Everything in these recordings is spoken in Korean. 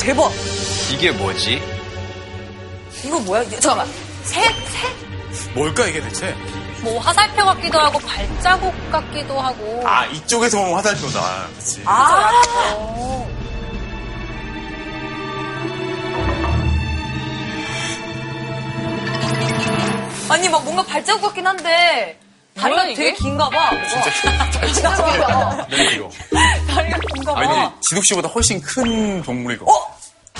대박. 이게 뭐지? 이거 뭐야? 잠깐만. 새? 새? 뭘까 이게 대체? 뭐 화살표 같기도 하고 발자국 같기도 하고. 아 이쪽에서 보면 화살표다. 그치. 아. 아니 막 뭔가 발자국 같긴 한데 다리가 이게? 되게 긴가 봐. 진짜 너무 귀여워. 다리가 긴가 봐. 아니 지독 씨보다 훨씬 큰 동물일 거. 어?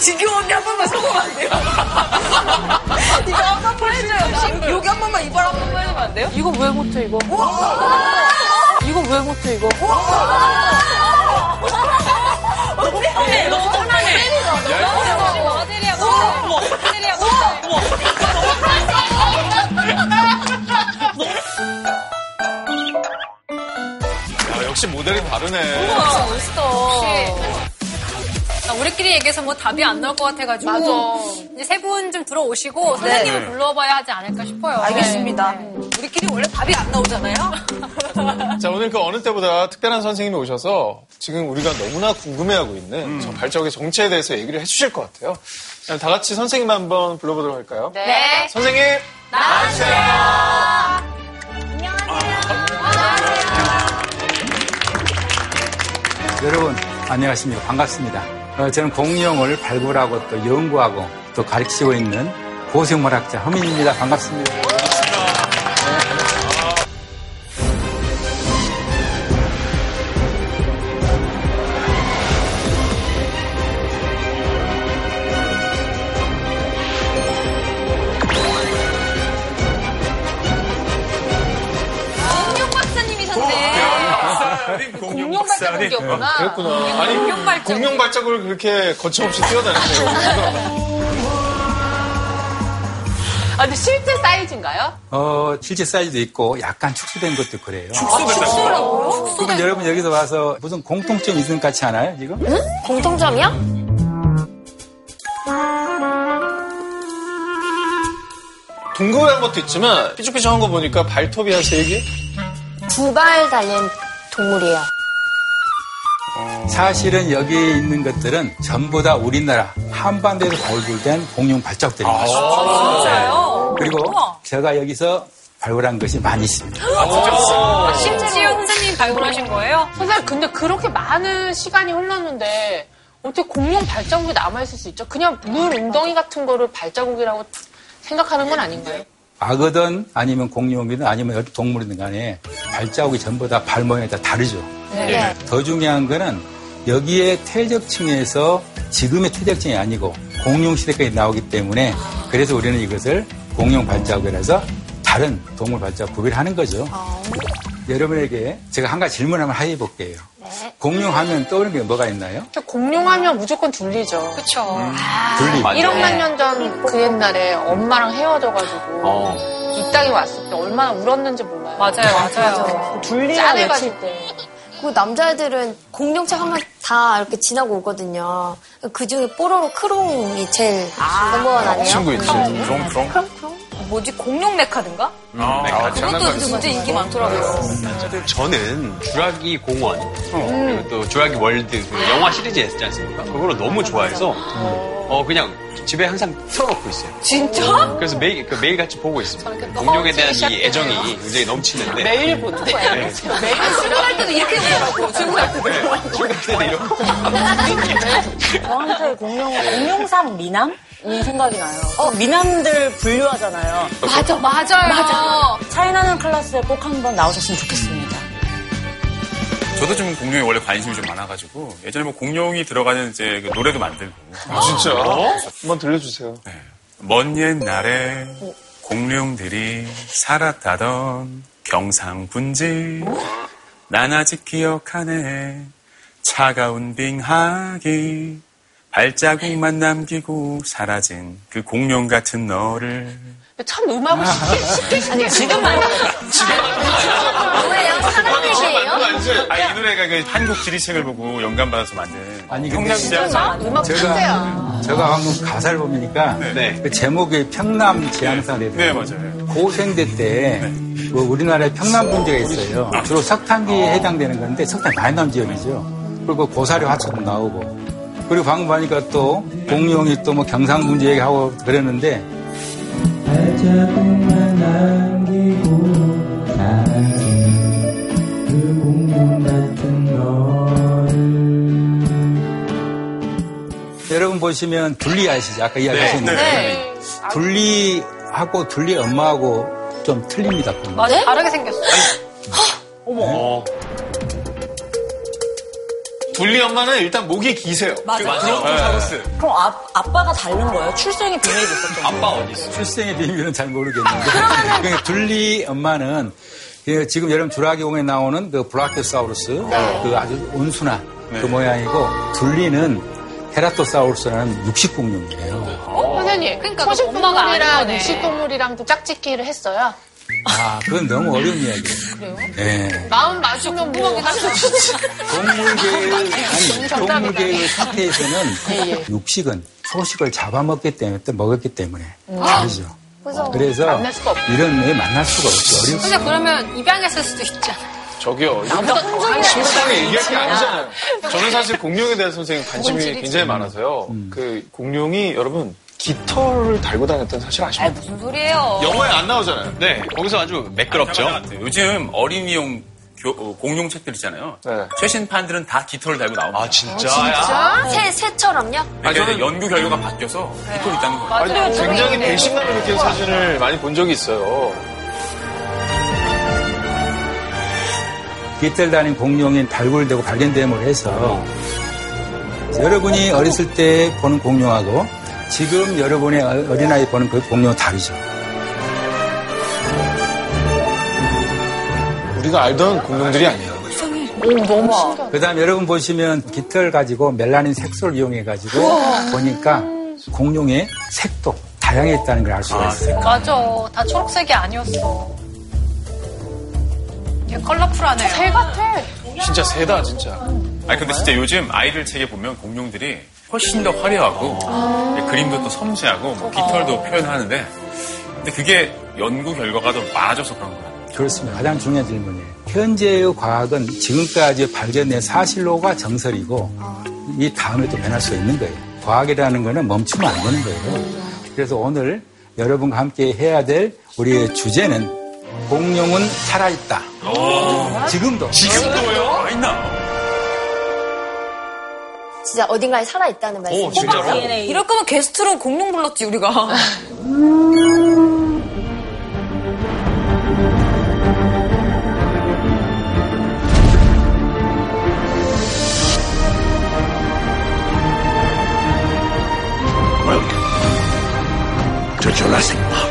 지금 언니 한 번만 성공하면 안 돼요? 이거 한 번만 해줘요. 여기 한 번만 이발 한 번만 해주면 안 돼요? 이거 왜 못해 이거? 이거 왜 못해 이거? 언니 너무 장난해. 아들이야 뭐? 아들이야 뭐? 야, 역시 모델이 다르네. 멋있다. 아, 우리끼리 얘기해서 뭐 답이 안 나올 것 같아가지고 맞아. 이제 세 분 좀 들어오시고 선생님을 불러봐야 하지 않을까 싶어요. 알겠습니다. 우리끼리 원래 답이 안 나오잖아요? 자, 오늘 그 어느 때보다 특별한 선생님이 오셔서 지금 우리가 너무나 궁금해하고 있는 저 발자국의 정체에 대해서 얘기를 해주실 것 같아요. 그럼 다 같이 선생님 한번 불러보도록 할까요? 네. 선생님! 여러분 안녕하십니까 반갑습니다. 어, 저는 공룡을 발굴하고 또 연구하고 또 가르치고 있는 고생물학자 허민입니다. 반갑습니다. 발자국이 없구나. 그랬구나. 아니, 공룡 발자국. 공룡 발자국을 그렇게 거침없이 뛰어다니네요. 아, 근데 실제 사이즈인가요? 어, 실제 사이즈도 있고 약간 축소된 것도 그래요. 축소됐다고. 그러면 여러분 여기서 와서 무슨 공통점 있는 것 같지 않아요 지금? 공통점이야? 둥그런 것도 있지만 삐죽삐죽한 거 보니까 발톱이 한 세 개? 두 발 달린 동물이에요. 사실은 여기 있는 것들은 전부 다 우리나라 한반도에서 발굴된 공룡 발자국들입니다. 진짜요? 그리고 제가 여기서 발굴한 것이 많이 있습니다. 심지어 선생님 발굴하신 거예요? 선생님, 근데 그렇게 많은 시간이 흘렀는데 어떻게 공룡 발자국이 남아있을 수 있죠? 그냥 물 웅덩이 같은 거를 발자국이라고 생각하는 건 아닌가요? 악어든 아니면 공룡이든 아니면 어떤 동물이든 간에 발자국이 전부 다 발 모양이 다 다르죠. 네. 더 중요한 거는 여기에 퇴적층에서 지금의 퇴적층이 아니고 공룡 시대까지 나오기 때문에 그래서 우리는 이것을 공룡 발자국이라서 다른 동물 발자국 구별하는 거죠. 여러분에게 제가 한 가지 질문 한번 해 볼게요. 공룡 하면 떠오르는 게 뭐가 있나요? 공룡하면 무조건 둘리죠. 그쵸. 둘리. 1억만 년 전 그 옛날에 엄마랑 헤어져가지고 이 땅에 왔을 때 얼마나 울었는지 몰라요. 맞아요, 맞아요. 둘리가 짠해가지고 때. 그 남자애들은 공룡차 항상 다 이렇게 지나고 오거든요. 그 중에 뽀로로 크롱이 제일 넘버원 아니에요? 친구 있지. 그럼 그럼. 뭐지? 공룡 메카든가? 아, 그것도 진짜 인기 많더라고요. 저는 주라기 공원 그리고 또 주라기 월드 그 영화 시리즈 있지 않습니까? 그거를 너무 좋아해서 어 그냥 집에 항상 틀어놓고 있어요. 진짜? 그래서 매일 그 매일 같이 보고 있습니다. 공룡에 대한. 이 애정이 굉장히 넘치는데 매일 본대. 네. 출근할 때도 이렇게 보더라고. 출근할 때도. 출근할 때도 이러고 저한테 공룡, 공룡상 미남 이 생각이 나요. 미남들 분류하잖아요. 맞아, 맞아요. 맞아. 차이나는 클래스에 꼭 한번 나오셨으면 좋겠습니다. 저도 좀 공룡에 원래 관심이 좀 많아가지고 예전에 뭐 공룡이 들어가는 이제 그 노래도 만들고 아, 진짜? 한번 들려주세요. 먼 옛날에 공룡들이 살았다던 경상분지 난 아직 기억하네 차가운 빙하기 발자국만 남기고 사라진 그 공룡 같은 너를 참 음악을 쉽게, 쉽게. 아니, 지금만. 뭐예요? 사랑 얘기예요? 아, 이 노래가 그 한국 지리책을 보고 영감받아서 만든 아니, 근데 평남지향상 음악 제가. 제가 방금 가사를 보니까 네. 그 제목이 평남 지향사래요. 네 맞아요 고생대 때그 우리나라에 평남 분지가 있어요. 주로 석탄기에 해당되는 건데 석탄 많이 나온 지역이죠. 그리고 고사리 화초도 나오고 그리고 방금 보니까 또 공룡이 또 뭐 경상 문제 얘기하고 그랬는데 발자국만 남기고 사라진 그 공룡 같은 너를 여러분 보시면 둘리 아시죠? 아까 이야기하셨는데 네. 둘리하고 둘리 엄마하고 좀 틀립니다. 맞아, 다르게 생겼어. 어, 둘리 엄마는 일단 목이 기세요. 브론토사우루스. 그럼 아, 아빠가 다른 거예요? 출생의 비밀이 있었던 거예요? 아빠 어디 있어? 출생의 비밀은 잘 모르겠는데. 그러니까 둘리 엄마는 그 지금 여러분 주라기 공원에 나오는 그 브라키오사우루스 그 아주 온순한 그 모양이고 둘리는 헤라토사우루스라는 육식공룡이에요. 어? 선생님, 그러니까 그 초식동물이랑 거네. 육식동물이랑도 짝짓기를 했어요. 아, 그건 너무 어려운 이야기예요. 그래요? 네. 마음 맞으면 뭐 동물계의, 아니. 동물계의 상태에서는 육식은 초식을 잡아먹기 때문에, 또 먹었기 때문에 다르죠. 그래서 그래서. 이런 애 만날 수가 없죠. 어릴 근데 그러면 입양했을 수도 있잖아. 저기요. 심각하게 얘기할 게 아니잖아요. 저는 사실 공룡에 대해서 선생님 관심이 굉장히 많아서요. 그 공룡이 여러분 깃털을 달고 다녔던 사실 아십니까? 무슨 소리예요? 영화에 안 나오잖아요. 네, 거기서 아주 매끄럽죠. 요즘 어린이용 교- 어, 공룡 책들 있잖아요. 네. 최신판들은 다 깃털을 달고 나옵니다. 아, 진짜? 새, 새처럼요? 그러니까 저는- 연구 결과가 바뀌어서 깃털이 있다는 거예요. 아니, 맞아요. 굉장히 네. 배신감을 느끼는 사진을 많이 본 적이 있어요. 깃털 달린 공룡이 발굴되고 발견됨을 해서 여러분이 어렸을 때 보는 공룡하고 지금 여러분의 어린아이 보는 그 공룡은 다르죠. 우리가 알던 공룡들이 아니에요. 그 다음 여러분 보시면 깃털 가지고 멜라닌 색소를 이용해 가지고 보니까 공룡의 색도 다양했다는 걸 알 수가 있어요. 맞아. 다 초록색이 아니었어. 얘 컬러풀하네요. 새 같아. 진짜 세다, 진짜. 아니 근데 진짜 요즘 아이들 책에 보면 공룡들이 훨씬 더 화려하고 예, 그림도 또 섬세하고 뭐 깃털도 표현하는데 근데 그게 연구 결과가 더 많아져서 그런 거예요. 그렇습니다. 가장 중요한 질문이에요. 현재의 과학은 지금까지 발견된 사실로가 정설이고 이 다음에 또 변할 수 있는 거예요. 과학이라는 거는 멈추면 안 되는 거예요. 그래서 오늘 여러분과 함께 해야 될 우리의 주제는 공룡은 살아있다. 지금도. 지금도요? 아 있나? 진짜 어딘가에 살아있다는 말씀. 오, 진짜로? DNA. 이럴 거면 게스트로 공룡 불렀지, 우리가. Welcome to Jurassic Park.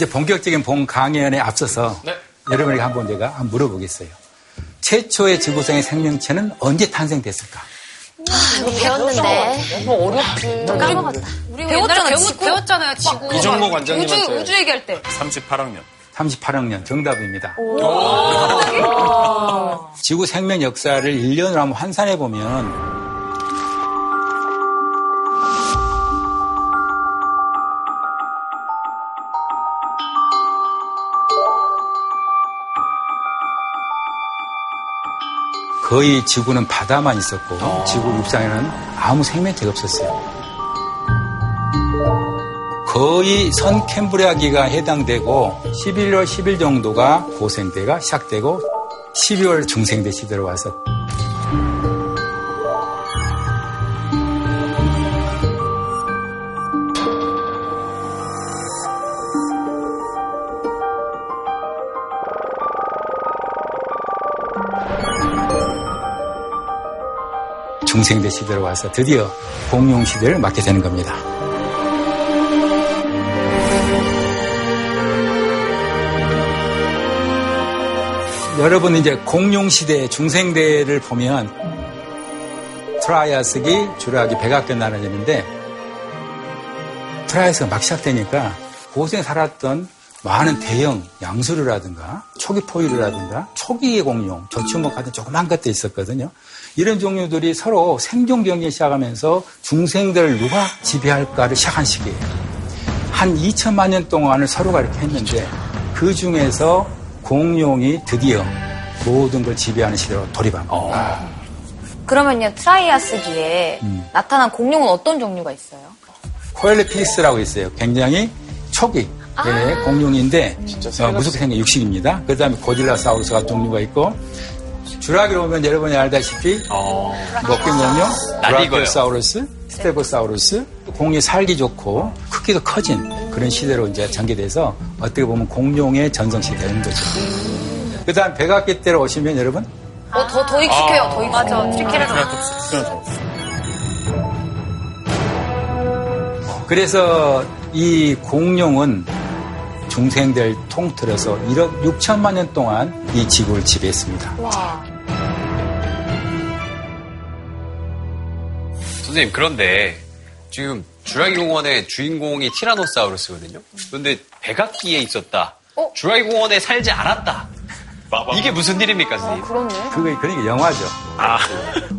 이제 본격적인 본 강연에 앞서서 네. 여러분에게 한번 제가 한번 물어보겠어요. 최초의 지구상의 생명체는 언제 탄생됐을까? 이거 배웠는데. 너무 어렵지. 또 까먹었다. 우리 배웠잖아, 지구. 배웠잖아요, 지구. 이정모 관장님한테. 우주, 우주 얘기할 때. 38학년. 38학년 정답입니다. 지구 생명 역사를 1년으로 한번 환산해 보면 거의 지구는 바다만 있었고 지구 육상에는 아무 생명체가 없었어요. 거의 선 캠브리아기가 해당되고 11월 10일 정도가 고생대가 시작되고 12월 중생대 시대로 와서 중생대 시대로 와서 드디어 공룡 시대를 맞게 되는 겁니다. 여러분 이제 공룡 시대 중생대를 보면 트라이아스기, 주라기, 백악기 나눠지는데 트라이아스기에서 막 시작되니까 고생대에 살았던 많은 대형 양서류라든가 초기 포유류라든가 초기의 공룡, 저추목 같은 조그만 것도 있었거든요. 이런 종류들이 서로 생존 경쟁 시작하면서 중생대를 누가 지배할까를 시작한 시기예요. 한 2천만 년 동안을 서로가 이렇게 했는데 그 중에서 공룡이 드디어 모든 걸 지배하는 시대로 돌입한 겁니다. 그러면요, 트라이아스기에 나타난 공룡은 어떤 종류가 있어요? 코엘로피시스라고 있어요. 굉장히 초기 의 공룡인데 어, 무섭게 생긴 육식입니다. 그 다음에 고질라사우루스 같은 종류가 있고 주라기로 오면 여러분이 알다시피 목 긴 공룡, 낯익어요. 브라키오사우루스, 스테고사우루스 공룡이 살기 좋고 크기도 커진 그런 시대로 이제 전개돼서 어떻게 보면 공룡의 전성시대 되는 거죠. 그 다음 백악기 때로 오시면 여러분 어, 더, 더 익숙해요, 더 익숙해요. 맞아, 트리케라톱스. 그래서 이 공룡은 중생대를 통틀어서 1억 6천만 년 동안 이 지구를 지배했습니다. 선생님, 그런데 지금 주라기 공원의 주인공이 티라노사우루스거든요. 그런데 백악기에 있었다. 주라기 공원에 살지 않았다. 이게 무슨 일입니까, 선생님? 그게 그러니까 영화죠. 아,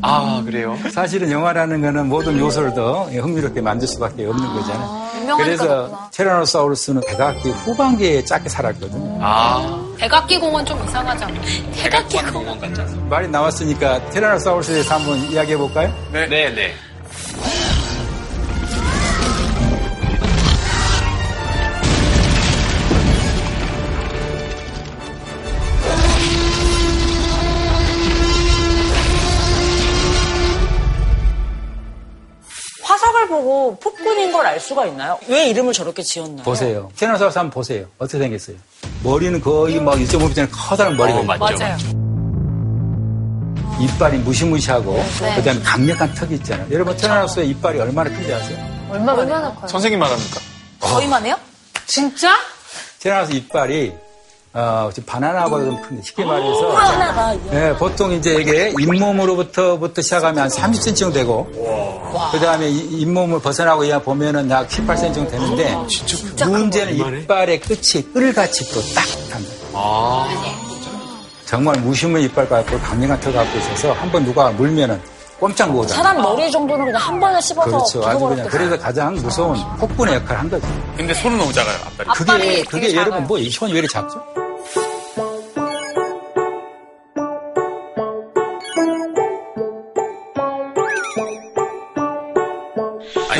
아 그래요? 사실은 영화라는 거는 모든 요소를 더 흥미롭게 만들 수밖에 없는 거잖아요. 유명하니까 그래서. 테라노사우루스는 백악기 후반기에 짧게 살았거든요. 아, 백악기 공원 좀 이상하잖아. 백악기 공원 같지 않습니까? 말이 나왔으니까 테라노사우루스에 대해서 한번 이야기해 볼까요? 네, 네. 화석을 보고 폭군인 걸 알 수가 있나요? 왜 이름을 저렇게 지었나요? 보세요. 테라노사우루스 한번 보세요. 어떻게 생겼어요? 머리는 거의 막 1.5m짜리 커다란 머리가 어, 있는 맞죠, 맞아요. 맞죠. 이빨이 무시무시하고 네. 그다음에 강력한 턱이 있잖아요. 여러분 테라노스의 이빨이 얼마나 큰지 아세요? 얼마나 얼마나 커요? 선생님 말합니까? 저희만 해요? 진짜? 테라노스 이빨이 어, 지금 바나나보다 좀 큰데 쉽게 말해서 네, 보통 이제 이게 잇몸으로부터부터 시작하면 한 30cm 정도 되고 그 다음에 이- 잇몸을 벗어나고 야 보면은 약 18cm 정도 되는데 문제는 이빨의 끝이 뿔같이 또 딱 합니다. 아, 정말 무심한 이빨 갖고 강력한 턱 갖고 있어서 한 번 누가 물면은 꼼짝 못하는 사람 머리 정도는 그냥 한 번에 씹어서 그렇죠. 아주 그냥. 그래서 가장 무서운 폭군의 역할을 한 거죠. 근데 손은 너무 작아요, 앞다리. 그게 그게 여러분. 뭐이 손이 왜 이렇게 작죠?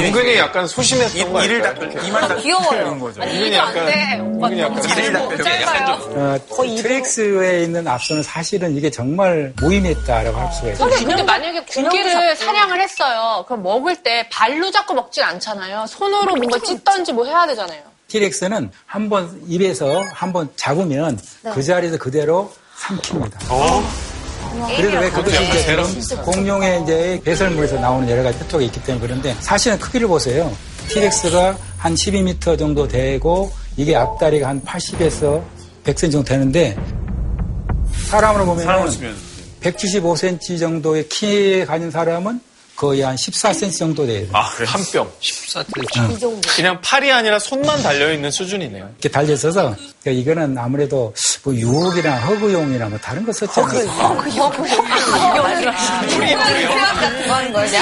은근히 약간 소심했던 거 이를? 닦을 이만 닦을 귀여워요. 거죠. 은근히 약간 은근히 약간 이를 닦을 때 약간 좀 어, 트릭스에 있는 앞서는 사실은 이게 정말 무의미했다라고 할 수가 있어요. 선생님, 근데 만약에 고기를 사냥을 했어요. 그럼 먹을 때 발로 잡고 먹진 않잖아요. 손으로 뭔가 찢던지 뭐 해야 되잖아요. 티렉스는 한 번 입에서 한 번 잡으면 그 자리에서 그대로 삼킵니다. 그래서 왜 그것이 그런 공룡의 이제 배설물에서 나오는 여러 가지 특징이 있기 때문에 그런데 사실은 크기를 보세요. 티렉스가 한 12m 정도 되고 이게 앞다리가 한 80에서 100cm 정도 되는데 사람으로 보면 사람을 쓰면 175cm 정도의 키에 가진 사람은 거의 한 14cm 정도 돼요. 아, 그래. 한 뼘. 14cm. 그냥 팔이 아니라 손만 달려있는 수준이네요. 이렇게 달려 있어서 그러니까 이거는 아무래도 뭐 유혹이나 허구용이나 뭐 다른 거 썼잖아요. 하는 거냐?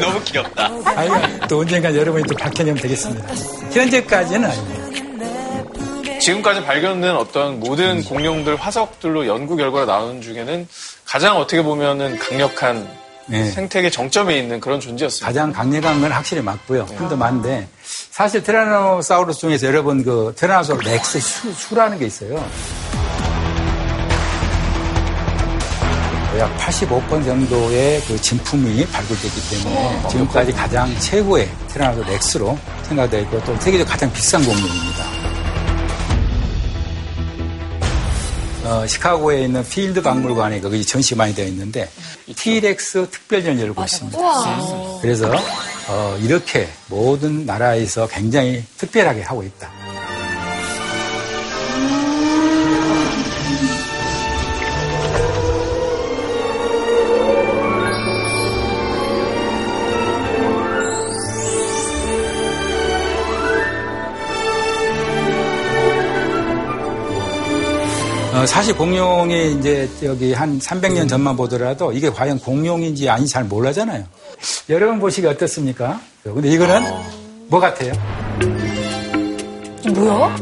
너무 귀엽다. 아니, 또 언젠가 여러분이 또 밝혀내면 되겠습니다. 현재까지는 아니에요. 지금까지 발견된 어떤 모든 공룡들 화석들로 연구 결과가 나온 중에는 가장 어떻게 보면은 강력한 네. 생태계 정점에 있는 그런 존재였습니다. 가장 강력한 건 확실히 맞고요. 힘도 많은데 사실 테라노사우루스 중에서 여러분 그 테라노사우루스 렉스 수, 수라는 게 있어요. 약 85건 정도의 그 진품이 발굴됐기 때문에 지금까지 가장 최고의 테라노사우루스 렉스로 생각되어 있고 또 세계적 가장 비싼 공룡입니다. 어, 시카고에 있는 필드 박물관에 거기 전시 많이 되어 있는데 티렉스 특별전 열고 있습니다. 그래서 어, 이렇게 모든 나라에서 굉장히 특별하게 하고 있다. 어, 사실 공룡이 이제 여기 한 300년 전만 보더라도 이게 과연 공룡인지 아닌지 잘 몰라잖아요. 여러분 보시기 어떻습니까? 근데 이거는 뭐 같아요? 뭐야?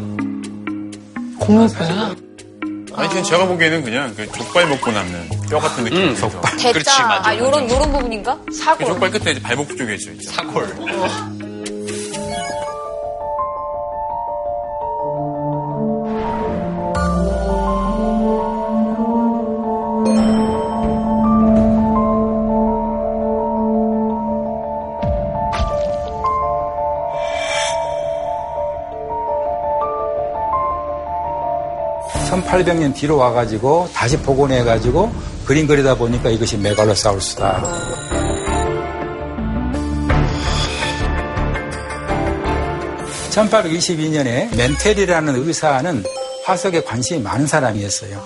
공룡뼈야? 아니, 그냥 제가 보기에는 그냥 그 족발 먹고 남는 뼈 같은 느낌이 들어서. 대짜. 그렇지, 맞아, 아, 요런, 요런 부분인가? 그 사골. 족발 끝에 이제 발목 쪽에 있죠. 있죠. 사골. 천 1800년 뒤로 와가지고 다시 복원해가지고 그림 그리다 보니까 이것이 메갈로사우루스다. 1822년에 멘텔이라는 의사는 화석에 관심이 많은 사람이었어요.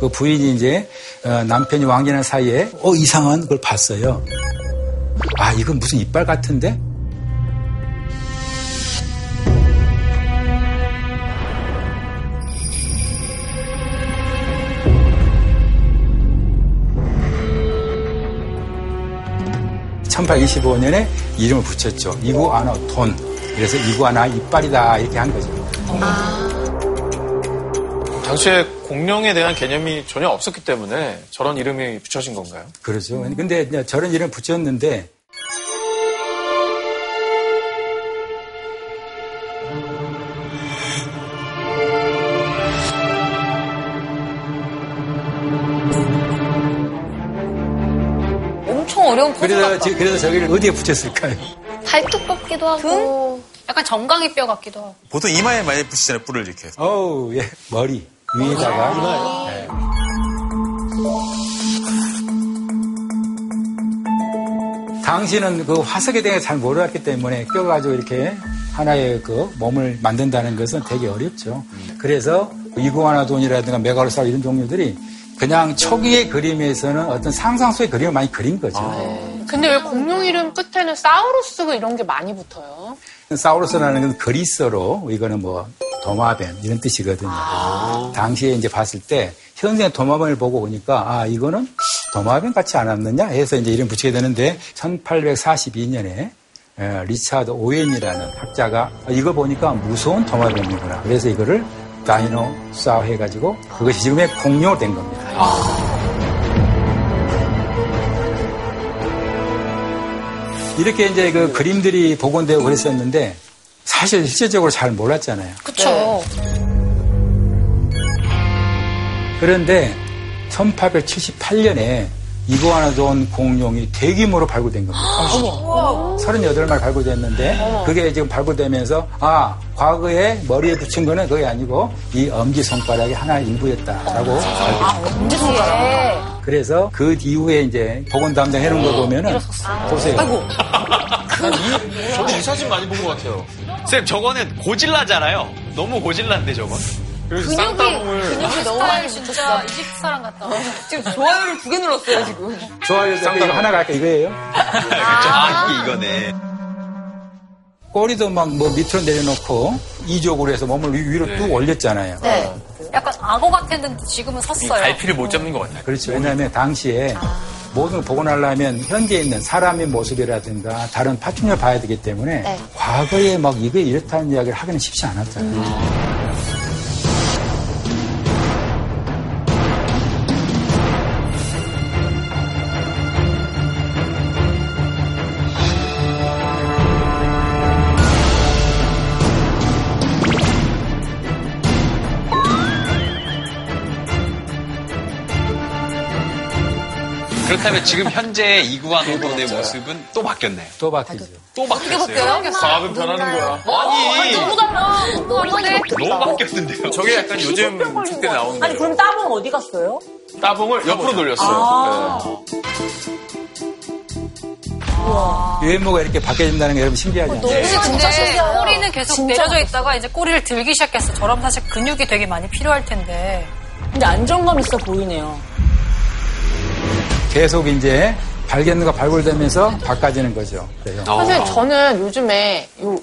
그 부인이 이제 어, 남편이 왕년한 사이에 어 이상한 걸 봤어요. 아 이건 무슨 이빨 같은데? (1825년에) 이름을 붙였죠 이구아나 돈 그래서 이구아나 이빨이다 이렇게 한 거죠. 당시에 공룡에 대한 개념이 전혀 없었기 때문에 저런 이름이 붙여진 건가요? 그렇죠. 근데 저런 이름 붙였는데 그래서 같다. 지- 그래서 저기를 어디에 붙였을까요? 발톱 같기도 하고. 약간 정강이 뼈 같기도 하고. 보통 이마에 많이 붙이잖아요, 뿔을 이렇게. 해서. 어우 예 머리 위에다가 예. 당시는 그 화석에 대해 잘 몰랐기 때문에 껴가지고 이렇게 하나의 그 몸을 만든다는 것은 되게 어렵죠. 그래서 이구아나돈이라든가 메가로사우 이런 종류들이 그냥 초기의 그림에서는 어떤 상상 속의 그림을 많이 그린 거죠. 근데 왜 공룡 이름 끝에는 사우루스가 이런 게 많이 붙어요? 사우루스라는 건 그리스어로 이거는 뭐 도마뱀 이런 뜻이거든요. 당시에 이제 봤을 때 현생 도마뱀을 보고 보니까 아 이거는 도마뱀 같지 않았느냐 해서 이제 이름 붙이게 되는데 1842년에 리차드 오웬이라는 학자가 이거 보니까 무서운 도마뱀이구나. 그래서 이거를 다이노 사우 해가지고 그것이 지금의 공룡 된 겁니다. 이렇게 이제 그 그림들이 복원되고 그랬었는데 사실 실제적으로 잘 몰랐잖아요. 그쵸. 그런데 1878년에 이구아나돈 공룡이 대규모로 발굴된 겁니다. 38마리 발굴됐는데 그게 지금 발굴되면서 아 과거에 머리에 붙인 거는 그게 아니고 이 엄지 손가락의 하나의 일부였다라고 알고 있습니다. 그래서 그 이후에 이제 복원 담당 해놓은 거 보면은 보세요. 저도 이 사진 많이 본 것 같아요. 쌤, 저거는 고질라잖아요. 너무 고질라인데, 저건? 그래서 근육이, 쌍따봉을 근육이 너무 많이. 진짜 이집 사람 같다. 지금 좋아요를 두 개 눌렀어요, 지금. 좋아요. 이거 하나 갈까 이거예요? 아, 이게 이거네. 꼬리도 막 뭐 밑으로 내려놓고 이쪽으로 해서 몸을 위- 위로 뚝 올렸잖아요. 네. 약간 악어 같았는데 지금은 이 섰어요. 갈피를 못 잡는 것 같아요. 그렇죠. 왜냐하면 당시에 모든 걸 복원하려면 현재 있는 사람의 모습이라든가 다른 파충류를 봐야 되기 때문에 네. 과거에 막 이게 이렇다는 이야기를 하기는 쉽지 않았잖아요. 그렇다면 지금 현재 이구아노돈의 모습은 또 바뀌었네요. 또 바뀌죠. 또 바뀌었어요. 과학은 변하는 거야. 아니, 너무 달라. 너무 바뀌었는데요. 저게 약간 요즘 책들에 나오는 아니 거예요. 그럼 따봉 어디 갔어요? 따봉을 옆으로 돌렸어요. 네. 외모가 이렇게 바뀌어진다는 게 여러분 신기하지 않아요? 혹시 진짜 근데 신기해요. 꼬리는 계속 진짜 내려져 있다가 이제 꼬리를 들기 시작했어. 저럼 사실 근육이 되게 많이 필요할 텐데. 근데 안정감 있어 보이네요. 계속 이제 발견과 발굴되면서 바꿔지는 거죠. 그래요. 사실 아. 저는 요즘에 요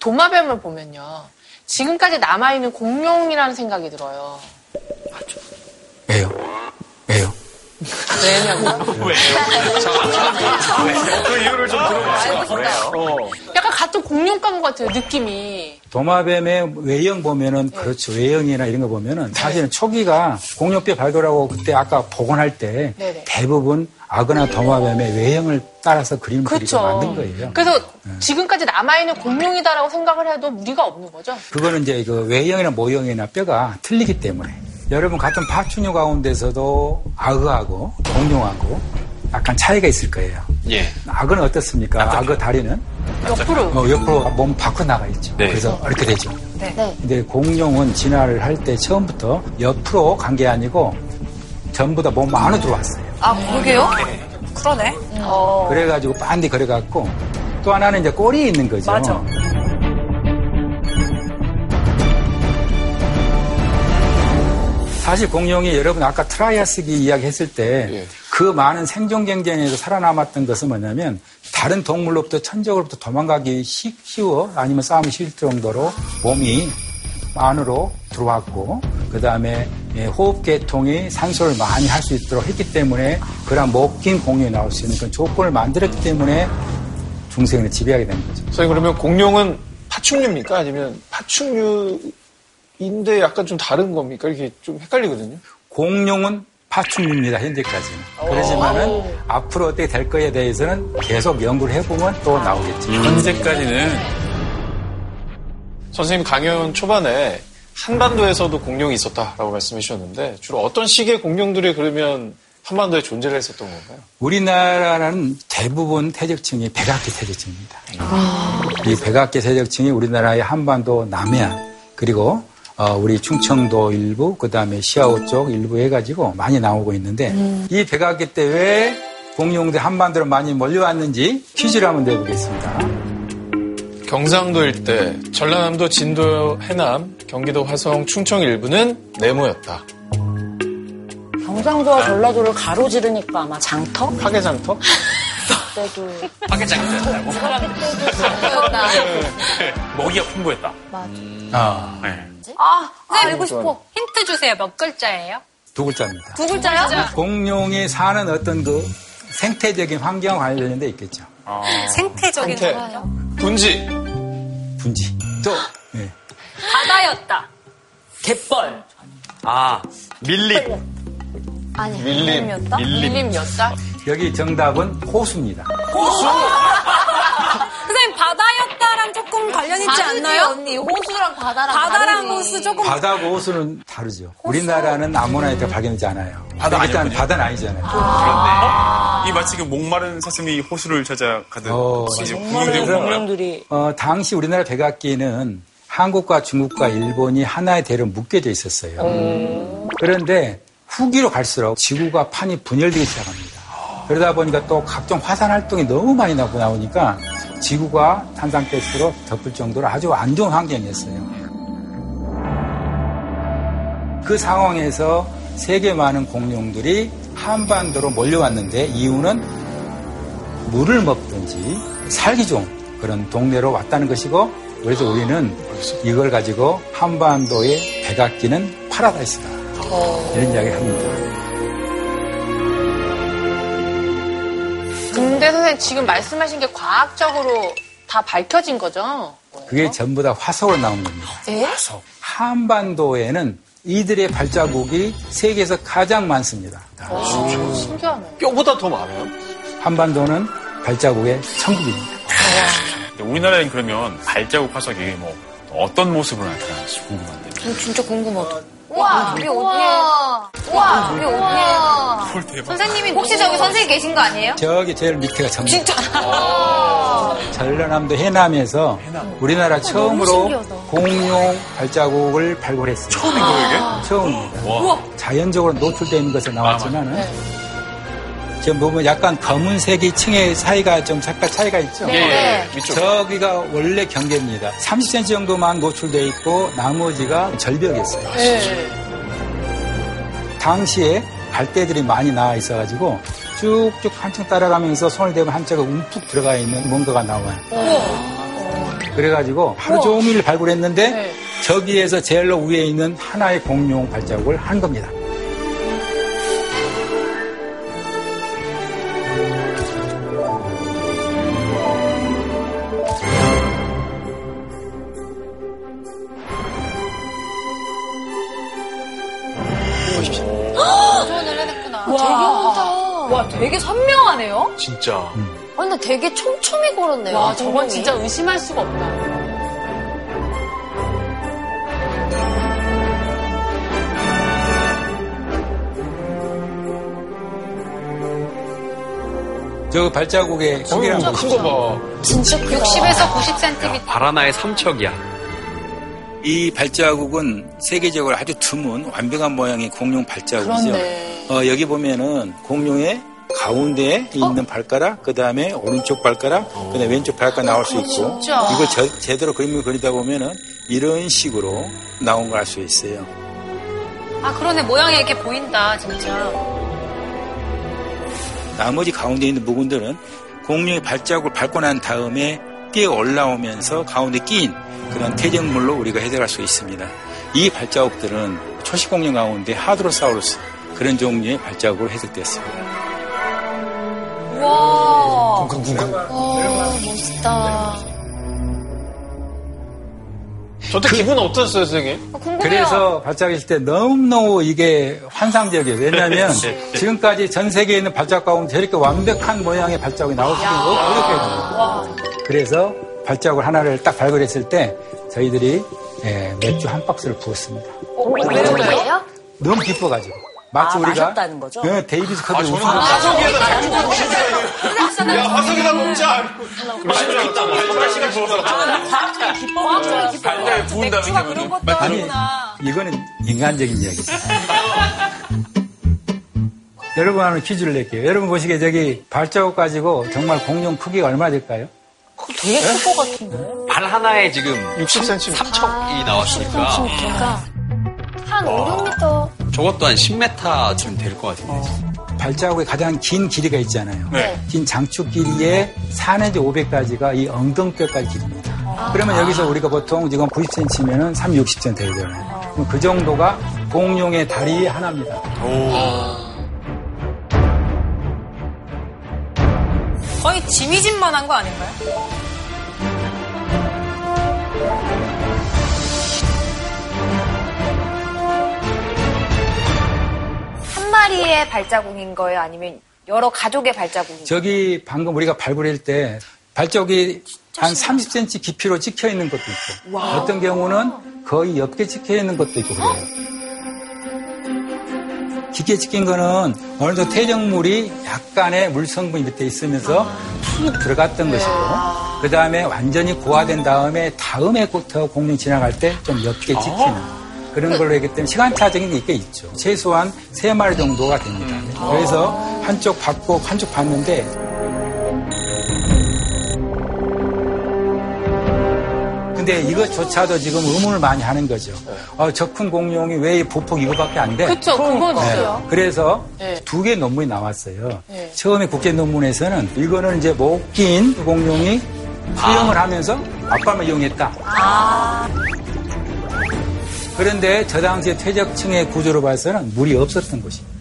도마뱀을 보면요. 지금까지 남아있는 공룡이라는 생각이 들어요. 맞죠. 왜요? 왜요? 왜냐고요? 왜요? 잠깐만. 그 이유를 좀 들어보세요. 아, 왜요? 약간 같은 공룡 과목 같아요, 느낌이. 도마뱀의 외형 보면은 그렇죠. 외형이나 이런 거 보면은 사실은 초기가 공룡뼈 발굴하고 그때 아까 복원할 때 네네. 대부분 악어나 도마뱀의 외형을 따라서 그림을 그렇죠. 만든 거예요. 그래서 지금까지 남아있는 공룡이다라고 생각을 해도 무리가 없는 거죠. 그거는 이제 그 외형이나 모형이나 뼈가 틀리기 때문에 여러분 같은 파충류 가운데서도 악어하고 공룡하고 약간 차이가 있을 거예요. 예. 악어는 어떻습니까? 악어 다리는 옆으로. 어, 옆으로 몸 밖으로 나가 있죠. 네. 그래서 이렇게 되죠. 네. 근데 공룡은 진화를 할 때 처음부터 옆으로 간 게 아니고 전부 다 몸 안으로 들어왔어요. 아, 그러게요? 그러네. 그래가지고 반디 그래갖고 또 하나는 이제 꼬리 있는 거죠. 맞아. 사실 공룡이 여러분 아까 트라이아스기 이야기 했을 때 그 많은 생존 경쟁에서 살아남았던 것은 뭐냐면 다른 동물로부터 천적으로부터 도망가기 쉬- 쉬워 아니면 싸움이 쉬울 정도로 몸이 안으로 들어왔고 그 다음에 호흡계통이 산소를 많이 할 수 있도록 했기 때문에 그런 먹긴 공룡이 나올 수 있는 그런 조건을 만들었기 때문에 중생을 지배하게 된 거죠. 선생님 그러면 공룡은 파충류입니까? 아니면 파충류인데 약간 좀 다른 겁니까? 이렇게 좀 헷갈리거든요. 공룡은 파충류입니다, 현재까지는. 그러지만은 앞으로 어떻게 될 거에 대해서는 계속 연구를 해보면 또 나오겠죠. 현재까지는 선생님 강연 초반에 한반도에서도 공룡이 있었다라고 말씀해 주셨는데 주로 어떤 식의 공룡들이 그러면 한반도에 존재를 했었던 건가요? 우리나라는 대부분 태적층이 백악기 태적층입니다. 이 백악기 태적층이 우리나라의 한반도 남해안 그리고 어, 우리 충청도 일부 그다음에 시아오 쪽 일부 해가지고 많이 나오고 있는데 이 백악기 때 왜 공룡들 한반도로 많이 몰려왔는지 퀴즈를 한번 내보겠습니다. 경상도 일대, 전라남도 진도 해남, 경기도 화성, 충청 일부는 네모였다. 경상도와 전라도를 가로지르니까 아마 장터? 화개장터? 그때도 파괴장이었다고? 먹이가 풍부했다. 아, 네. 아, 알고 싶어. 힌트 주세요. 몇 글자예요? 두 글자입니다. 두 글자야? 공룡이 사는 어떤 그 생태적인 환경 관련돼 있겠죠. 아, 생태적인 생태. 거요. 분지. 분지. 또 예. 바다였다. 갯벌. 아, 밀립. 아니. 밀림. 밀림이었다. 여기 정답은 호수입니다. 선생님, 바다였다랑 조금 관련 있지 않나요? 언니. 호수랑 바다랑 바다랑 다르지. 호수 조금. 바다하고 호수는 다르죠. 우리나라는 아모나이트가 발견되지 않아요. 바다 일단. 바다는 아니잖아요. 이 마치 그 목마른 사슴이 호수를 찾아가듯 어. 공룡들이 어, 당시 우리나라 백악기는 한국과 중국과 일본이 하나의 대로 묶여져 있었어요. 그런데 후기로 갈수록 지구가 판이 분열되기 시작합니다. 그러다 보니까 또 각종 화산 활동이 너무 많이 나고 나오니까 지구가 탄산가스로 덮을 정도로 아주 안 좋은 환경이었어요. 그 상황에서 세계 많은 공룡들이 한반도로 몰려왔는데 이유는 물을 먹든지 살기 좋은 그런 동네로 왔다는 것이고 그래서 우리는 이걸 가지고 한반도의 백악기는 파라다이스다 이런 이야기를 합니다. 근데 선생님 지금 말씀하신 게 과학적으로 다 밝혀진 거죠? 그게 전부 다 화석으로 나온 겁니다. 화석. 한반도에는 이들의 발자국이 세계에서 가장 많습니다. 오, 신기하네. 뼈보다 더 많아요? 한반도는 발자국의 천국입니다. 우리나라엔 그러면 발자국 화석이 뭐 어떤 모습으로 나타나는지 궁금한데. 진짜 궁금하다. 우와, 우리 어디에? 우와, 우리 어디에? 헐 대박. 선생님이 혹시 저기 선생님 계신 거 아니에요? 저기 제일 밑에가 전부. 진짜. 전라남도 해남에서 우리나라 처음으로 신기하다. 공룡 발자국을 발굴했어요. 처음인 거예요, 이게? 처음입니다. 와. 자연적으로 노출되어 있는 것으로 나왔지만 은 지금 보면 약간 검은색이 층의 사이가 좀 잠깐 차이가 있죠. 예, 예. 위쪽. 저기가 원래 경계입니다. 30cm 정도만 노출되어 있고 나머지가 절벽이었어요. 네. 당시에 갈대들이 많이 나와 있어가지고 쭉쭉 한층 따라가면서 손을 대면 한쪽에 움푹 들어가 있는 뭔가가 나와요. 그래가지고 하루 종일 발굴했는데 네. 저기에서 제일 위에 있는 하나의 공룡 발자국을 한 겁니다. 와, 되게 선명하네요. 진짜. 아, 근데 되게 촘촘히 걸었네요. 와, 저건. 진짜 의심할 수가 없다. 저 발자국의 크기랑 큰 보십시오. 거 봐. 진짜 크다. 60에서 90cm. 발 하나의 삼척이야. 이 발자국은 세계적으로 아주 드문 완벽한 모양의 공룡 발자국이죠. 어, 여기 보면은 공룡의 가운데에 있는 발가락, 그 다음에 오른쪽 발가락, 그 다음에 왼쪽 발가락 나올 수 있고, 진짜. 이걸 저- 제대로 그림을 그리다 보면은 이런 식으로 나온 걸 알 수 있어요. 아, 그러네. 모양이 이렇게 보인다, 진짜. 나머지 가운데 있는 부분들은 공룡의 발자국을 밟고 난 다음에 뛰어 올라오면서 가운데 끼인 그런 퇴적물로 우리가 해석할 수 있습니다. 이 발자국들은 초식 공룡 가운데 하드로사우루스 그런 종류의 발자국으로 해석됐습니다. 우와. 와, 멋있다. 저때 기분 어떠셨어요, 선생님? 그래서 발자국일 때 너무너무 이게 환상적이에요. 왜냐하면 지금까지 전 세계에 있는 발자국 가운데 저렇게 완벽한 모양의 발자국이 나올 수는 어렵게 됩니다. 그래서 발자국을 하나를 딱 발굴했을 때 저희들이 예, 맥주 한 박스를 부었습니다. 왜요? 너무 기뻐가지고. 마치 아, 우리가 마셨다는 거죠? 예, 데이비스 컵에 우승 화석에다 맥주 싶다. 야, 화석에다 먹자. 맛있는 거 있다. 날씨가 좋아서. 과학적인 기법을 달달 부은 다음에 그런 뭐- 것도 아니. 이거는 인간적인 이야기죠. 여러분 하나 퀴즈를 낼게요. 여러분 보시기에 저기 발자국 가지고 정말 공룡 크기가 얼마 될까요? 되게 클 것 같은데. 발 하나에 지금 60cm. 삼척이 나왔으니까 한 5, 6m. 저것도 한 10m쯤 될 것 같은데. 발자국의 가장 긴 길이가 있잖아요. 네. 긴 장축 길이의 4 내지 500까지가 이 엉덩뼈까지 길입니다. 그러면 여기서 우리가 보통 지금 90cm면은 3, 60cm 되잖아요. 그럼 그 정도가 공룡의 다리 하나입니다. 거의 지미진만한 거 아닌가요? 한 마리의 발자국인 거예요? 아니면 여러 가족의 발자국인 거예요? 저기 방금 우리가 발굴할 때 발자국이 한 30cm 깊이로 찍혀 있는 것도 있고 어떤 경우는 거의 옅게 찍혀 있는 것도 있고 그래요. 깊게 찍힌 거는 어느 정도 퇴적물이 약간의 물 성분이 밑에 있으면서 푹 들어갔던 것이고 그 다음에 완전히 고화된 다음에 다음에부터 공룡 지나갈 때 좀 옅게 찍히는 그런 걸로 했기 때문에 시간차적인 게 있죠. 최소한 세 마리 정도가 됩니다. 그래서 한쪽 받고 한쪽 받는데 근데 이것조차도 지금 의문을 많이 하는 거죠. 어, 저큰 공룡이 왜 보폭 이거밖에 안 돼? 그쵸, 그건 네. 그래서 네. 두개 논문이 나왔어요. 네. 처음에 국제 논문에서는 이거는 이제 못 낀 공룡이 수영을 하면서 앞발만 이용했다. 그런데 저 당시에 퇴적층의 구조로 봐서는 물이 없었던 것입니다.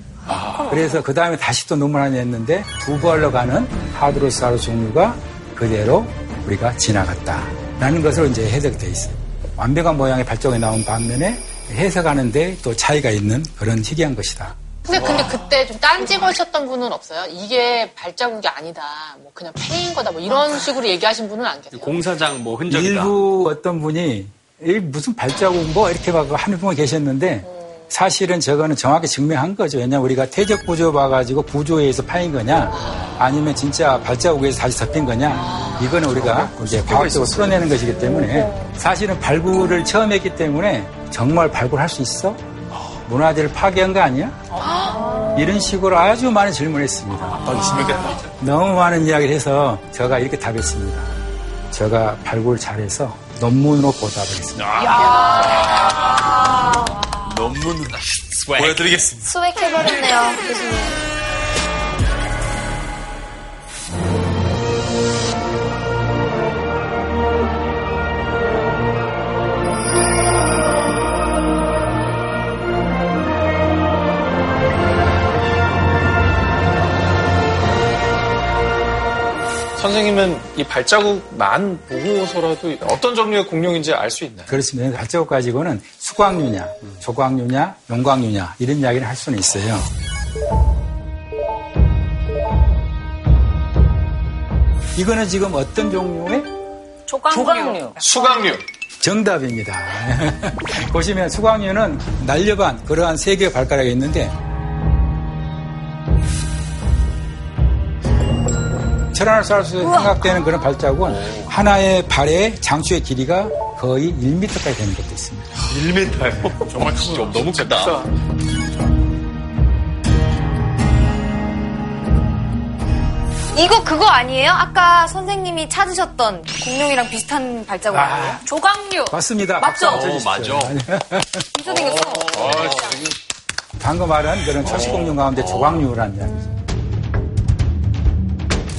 그래서 그 다음에 다시 또 논문 하나 냈는데 두 발로 가는 하드로사우루 종류가 그대로 우리가 지나갔다라는 것으로 이제 해석이 돼 있어요. 완벽한 모양의 발자국이 나온 반면에 해석하는데 또 차이가 있는 그런 희귀한 것이다. 근데, 근데 그때 좀 딴지 걸쳤던 분은 없어요? 이게 발자국이 아니다. 뭐 그냥 폐인 거다. 뭐 이런 식으로 얘기하신 분은 안 계세요? 공사장 뭐 흔적이다. 일부 어떤 분이 이 무슨 발자국 뭐 이렇게 막 하는 분이 계셨는데 사실은 저거는 정확히 증명한 거죠. 왜냐하면 우리가 퇴적 구조 봐가지고 구조에서 파인 거냐 아니면 진짜 발자국에서 다시 덮인 거냐 이거는 우리가 이제 과학적으로 풀어내는 것이기 때문에 사실은 발굴을 처음 했기 때문에 정말 발굴할 수 있어? 문화재를 파괴한 거 아니야? 이런 식으로 아주 많은 질문을 했습니다. 아, 심했겠다. 너무 많은 이야기를 해서 제가 이렇게 답했습니다. 제가 발굴 잘해서 논문으로 보답을 했습니다. 논문 보여드리겠습니다. 수액해버렸네요, 교수님. 선생님은 이 발자국만 보고서라도 어떤 종류의 공룡인지 알 수 있나요? 그렇습니다. 발자국 가지고는 수광류냐, 조광류냐, 용광류냐 이런 이야기를 할 수는 있어요. 이거는 지금 어떤 종류의? 조광류. 조광류. 수광류. 정답입니다. 보시면 수광류는 날렵한 그러한 세 개의 발가락이 있는데 티라노사우루스 생각되는 그런 발자국은 하나의 발의 장수의 길이가 거의 1m까지 되는 것도 있습니다. 1m요? 정말 크죠. 너무 크다. 이거 그거 아니에요? 아까 선생님이 찾으셨던 공룡이랑 비슷한 발자국 아 니에요? 조각류. 맞습니다. 맞죠? 어, 쳐주십시오. 비슷 생겼어. 방금 말한 그런 초식 공룡 가운데 조각류라는 이야기죠.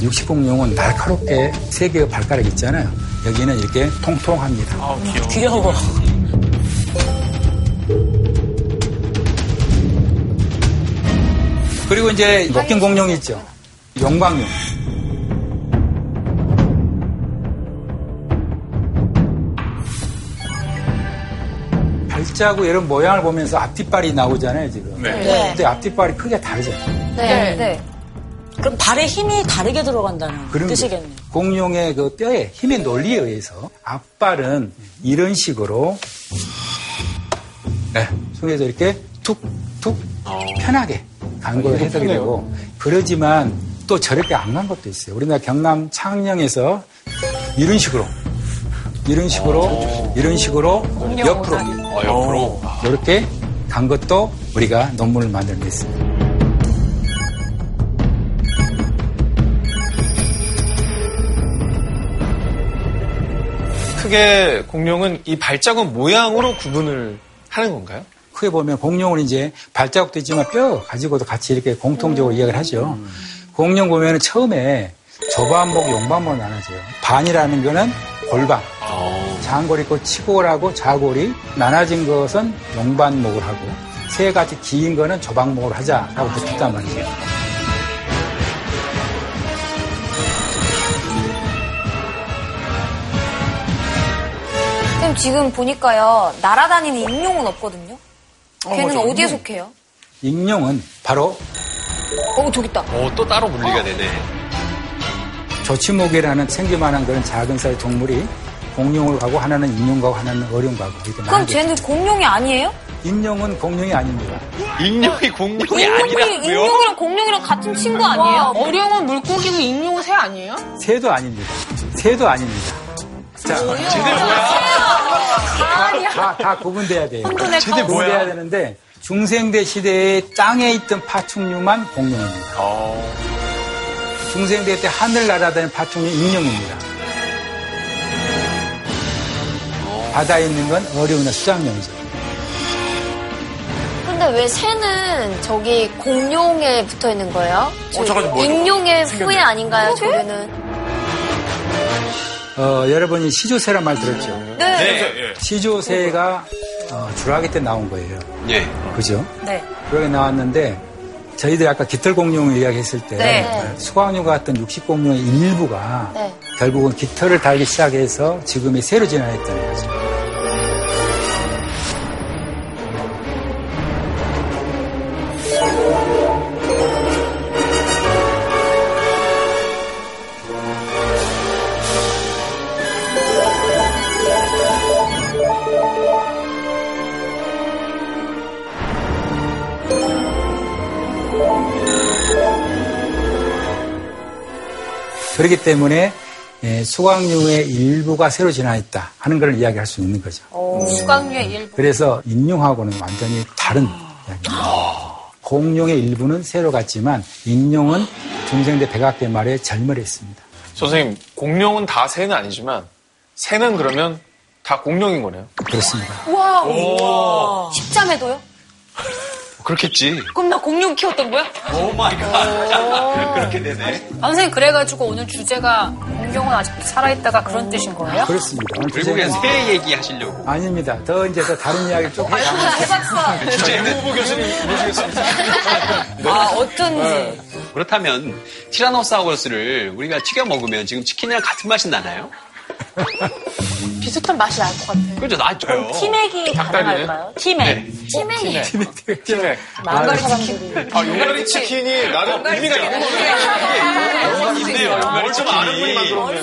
육식공룡은 날카롭게 세 개의 발가락이 있잖아요. 여기는 이렇게 통통합니다. 아, 귀여워. 귀여워. 그리고 이제 먹긴 공룡이 있죠. 용광룡. 발자국 이런 모양을 보면서 앞뒷발이 나오잖아요, 지금. 네. 네. 근데 앞뒷발이 크게 다르잖아요. 네. 네. 그럼 발에 힘이 다르게 들어간다는 그런 뜻이겠네요. 공룡의 그 뼈에 힘의 논리에 의해서 앞발은 이런 식으로 네, 속에서 이렇게 툭툭 편하게 간 걸로 해석이 되고 그러지만 또 저렇게 안 간 것도 있어요. 우리나라 경남 창녕에서 이런 식으로 이런 식으로 이런 식으로 옆으로 어, 옆으로. 이렇게 간 것도 우리가 논문을 만들어냈습니다. 크게 공룡은 이 발자국 모양으로 구분을 하는 건가요? 크게 보면 공룡은 이제 발자국도 있지만 뼈 가지고도 같이 이렇게 공통적으로 이야기를 하죠. 공룡 보면은 처음에 저반목, 용반목 나눠져요. 반이라는 거는 골반, 장골 있고 치골하고 자골이 나눠진 것은 용반목을 하고 세 가지 긴 거는 조방목을 하자라고 붙였단 말이죠. 지금 보니까요 날아다니는 익룡은 없거든요. 걔는 어, 디에 속해요? 익룡은 바로 어 저기 있다. 어, 또 따로 분리가 되네. 조치목이라는 챙기만한 그런 작은 사이 동물이 공룡을 가고 하나는 익룡 가고 하나는 어룡 가고 이렇게 그럼 쟤는 공룡이 아니에요? 익룡은 공룡이 아닙니다. 익룡이 공룡이 익룡이 아니라고요? 익룡이랑 공룡이랑 같은 친구 아니에요? 어룡은 물고기고 익룡은 새 아니에요? 새도 아닙니다. 새도 아닙니다. 자, 다, 다 구분돼야 돼요. 혼돈의 다 구분돼야 되는데 중생대 시대에 땅에 있던 파충류만 공룡입니다. 중생대 때 하늘 날아다니는 파충류 익룡입니다. 바다에 있는 건 어룡이나 수장룡이죠. 근데 왜 새는 저기 공룡에 붙어 있는 거예요? 잠깐만, 뭐, 익룡의 후예 아닌가요, 조류는? 어, 여러분이 시조새란 말 들었죠? 네. 네. 예. 시조새가 어, 주라기 때 나온 거예요. 예. 그죠? 네. 그렇게 나왔는데 저희들이 아까 깃털공룡을 이야기했을 때 네. 수광류 같은 육식공룡의 일부가 네. 결국은 깃털을 달기 시작해서 지금의 새로 진화했다는 거죠. 그렇기 때문에 예, 수광류의 일부가 새로 진화했다 하는 걸 이야기할 수 있는 거죠. 수강류의 일부. 그래서 인룡하고는 완전히 다른 이야기입니다. 공룡의 일부는 새로 갔지만 인룡은 중생대 백악대 말에 절멸했습니다. 선생님, 공룡은 다 새는 아니지만 새는 그러면 다 공룡인 거네요. 그렇습니다. 와, 십자매도요? 그렇겠지. 그럼 나 공룡 키웠던 거야? Oh my God. 그렇게 되네. 아, 선생님, 그래가지고 오늘 주제가 공룡은 아직도 살아있다가 그런 뜻인 거예요? 그렇습니다. 오늘 그냥 주제는 새 얘기 하시려고. 아닙니다. 더 이제 더 다른 이야기를 좀 해가면서 해봤어. 주제는 후보 교수님 모시겠습니다. 아, 어쩐지. 그렇다면 티라노사우루스를 우리가 튀겨 먹으면 지금 치킨이랑 같은 맛이 나나요? 비슷한 맛이 날 것 같아. 그죠, 나죠. 티맥이 닭다리네. 가능할까요? 티맥. 치맥이. 티맥. 많은 사람들이. 아, 용가리 치킨이 나름 의미가 있는 거네. 있네요, 용가리 좀 아는 분이. 만들었네.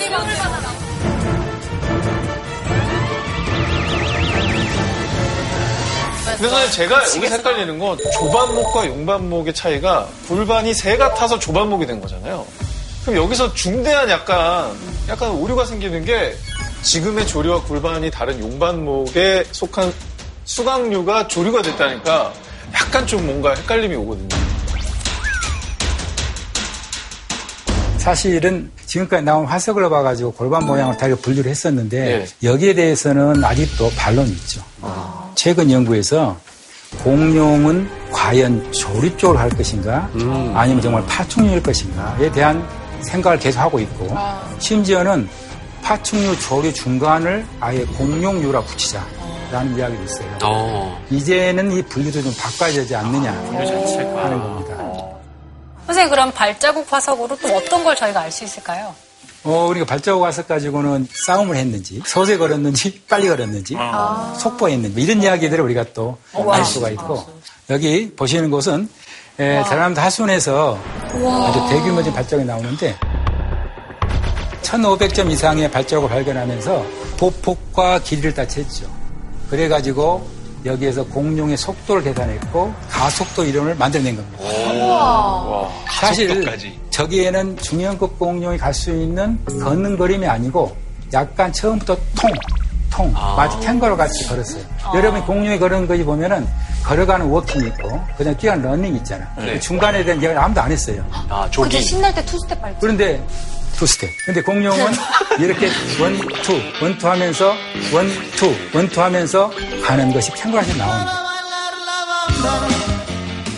근데 사실 제가 여기서 헷갈리는 건 조반목과 용반목의 차이가 골반이 새 같아서 조반목이 된 거잖아요. 그럼 여기서 중대한 약간 약간 오류가 생기는 게 지금의 조류와 골반이 다른 용반목에 속한 수강류가 조류가 됐다니까 약간 좀 뭔가 헷갈림이 오거든요. 사실은 지금까지 나온 화석을 봐가지고 골반 모양을 다르게 분류를 했었는데 네. 여기에 대해서는 아직도 반론이 있죠. 최근 연구에서 공룡은 과연 조립 쪽으로 할 것인가 아니면 정말 파충류일 것인가에 대한 생각을 계속 하고 있고 심지어는 파충류 조류 중간을 아예 공룡류라 붙이자 라는 이야기도 있어요. 어. 이제는 이 분류도 좀 바꿔야 되지 않느냐 하는 겁니다. 선생님 그럼 발자국 화석으로 또 어떤 걸 저희가 알 수 있을까요? 어, 우리가 발자국 화석 가지고는 싸움을 했는지, 서서히 걸었는지, 빨리 걸었는지, 속보했는지, 이런 이야기들을 우리가 또 알 수가 있고, 여기 보시는 곳은, 에, 전라남도 하순에서 아주 대규모적인 발자국이 나오는데, 1500점 이상의 발자국을 발견하면서 보폭과 길이를 다 쟀죠. 그래가지고 여기에서 공룡의 속도를 계산했고, 가속도 이론을 만들어낸 겁니다. 사실 가속도까지. 저기에는 중형급 공룡이 갈 수 있는 걷는 걸음이 아니고 약간 처음부터 통, 통, 마치 캥거루 같이 걸었어요. 여러분 공룡이 걸은 거지 보면은 걸어가는 walking이 있고 그냥 뛰어가는 running 있잖아. 네. 그 중간에 대한 얘기를 아무도 안 했어요. 아, 근데 조기. 신날 때 투스텝 밟지. 그런데 투 스텝. 근데 공룡은 이렇게 one, two, one, two 하면서 one, two, one, two 하면서 가는 것이 캥거루한테 나옵니다.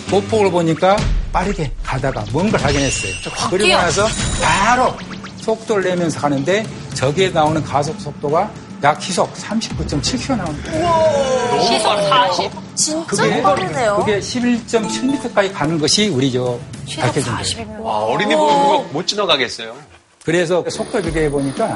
보폭을 보니까 빠르게 가다가 뭔가 발견했어요. 그리고 나서 바로 속도를 내면서 가는데 저기에 나오는 가속 속도가 약 시속 39.7km 나옵니다. 너무 빠르네요. 진짜 그게, 빠르네요. 그게 11.7m까지 가는 것이 우리 저 시속 밝혀진 거예요. 40이면. 와, 어린이 보고 못 지나가겠어요. 그래서 속도 비교해 보니까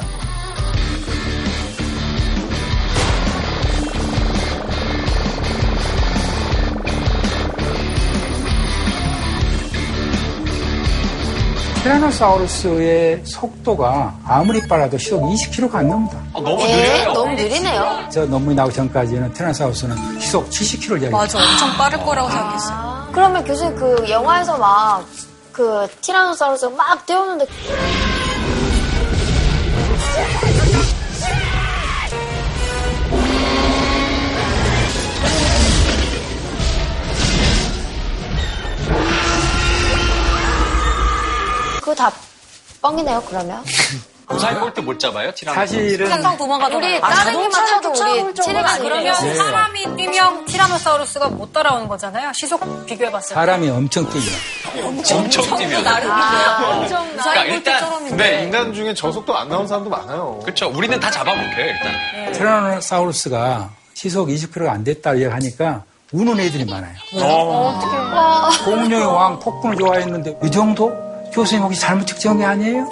티라노사우루스의 속도가 아무리 빨라도 시속 20km가 안 넘니다. 아, 너무 예, 느려요. 너무 느리네요. 저 논문이 나오기 전까지는 티라노사우루스는 시속 70km를 이야기했어요. 맞아, 엄청 빠를 거라고 생각했어요. 그러면 교수님 그 영화에서 막 그 티라노사우루스가 막 뛰어오는데 그거 다 뻥이네요 그러면 무사히 볼트 못 잡아요, 티라노. 사실은 항상 도망가더라고요. 우리 다른 게만 타도 우리 아, 그러면 네. 사람이 뛰면 티라노사우루스가 못 따라오는 거잖아요. 시속 비교해봤을 때. 사람이 엄청 뛰죠. 엄청 뛰면. 엄청 그러니까 일단, 근데 인간 중에 저속도 안 나온 사람도 많아요. 그렇죠. 우리는 다 잡아먹혀요, 일단. 네. 티라노사우루스가 시속 20km가 안 됐다 이야기하니까 우는 애들이 많아요. 공룡의 왕 폭군을 좋아했는데 이 정도? 교수님 혹시 잘못 측정한 게 아니에요?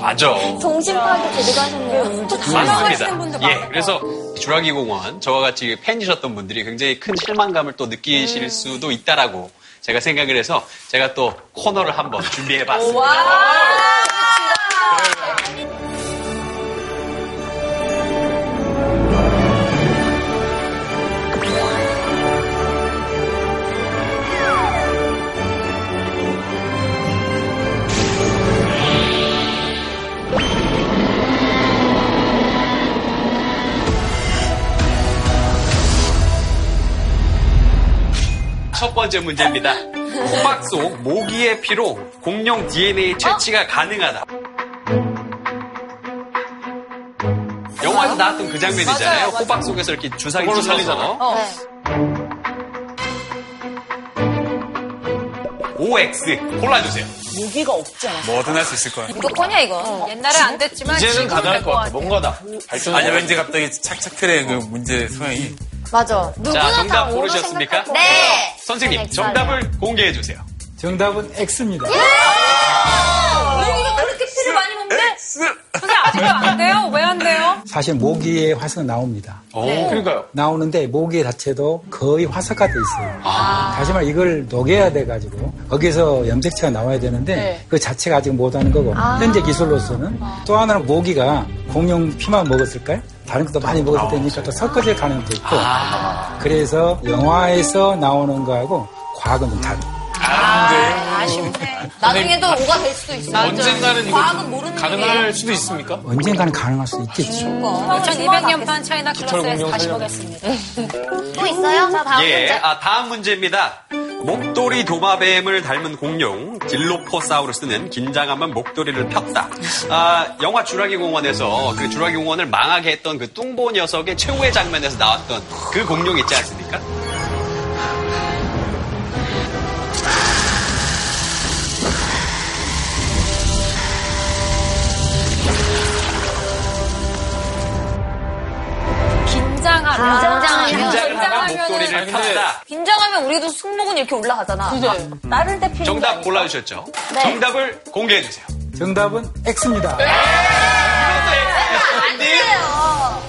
맞아. 동심 파괴 제대로 하셨네요. 하시는 분들 맞습니다. 예. 그래서 주라기 공원 저와 같이 팬이셨던 분들이 굉장히 큰 실망감을 또 느끼실 수도 있다라고 제가 생각을 해서 제가 또 코너를 한번 준비해봤습니다. 첫 번째 문제입니다. 호박 속 모기의 피로 공룡 DNA 채취가 가능하다. 영화에서 나왔던 그 장면 있잖아요. 호박 속에서 이렇게 주사기 그걸로 찔러서. 살리잖아. OX 골라주세요. 무기가 없지 않아. 뭐든 할 수 있을 거야. 무조건이야, 이거. 옛날에 안 됐지만. 이제는 지금은 가능할 될것 것 같아. 뭔가다. 발전. 아니 왠지 갑자기 착착 틀의 그 문제 소양이 맞아. 누구나 자, 다 정답 오로 고르셨습니까? 생각할 거 네. 선생님, 정답을 공개해 주세요. 정답은 X입니다. 무기가 그렇게 피를 많이 먹는데? 선생님 아직도 안 돼요? 왜 안 돼요? 사실 모기의 화석은 나옵니다. 네. 그러니까요. 나오는데 모기 자체도 거의 화석화 돼 있어요. 다시 말해 이걸 녹여야 돼 가지고 거기서 염색체가 나와야 되는데 네. 그 자체가 아직 못 하는 거고 현재 기술로서는 또 하나는 모기가 공룡 피만 먹었을까요? 다른 것도 많이 먹었을 테니까 또 섞어질 가능성도 있고 그래서 영화에서 나오는 거하고 과학은 좀 다른. 아쉽네. 나중에도 오가 될 수도 있어. 언젠가는 이거 과학은 모르는 가능할. 수도 있습니까? 언젠가는 가능할 수 있겠죠. 2200년판 차이나 클래스에서 다시. 보겠습니다. 또 있어요? 자, 다음 예, 문제. 아, 다음 문제입니다. 목도리 도마뱀을 닮은 공룡 딜로포사우루스는 긴장하면 목도리를 폈다. 아, 영화 주라기 공원에서 그 주라기 공원을 망하게 했던 그 뚱보 녀석의 최후의 장면에서 나왔던 그 공룡 있지 않습니까? 긴장하면 긴장하면. 긴장하면 목도리를 아니, 근데 폈다. 긴장하면 우리도 승모근 이렇게 올라가잖아. 그죠? 나를 때 피는 정답 골라주셨죠? 네. 정답을 공개해 주세요. 정답은 X입니다.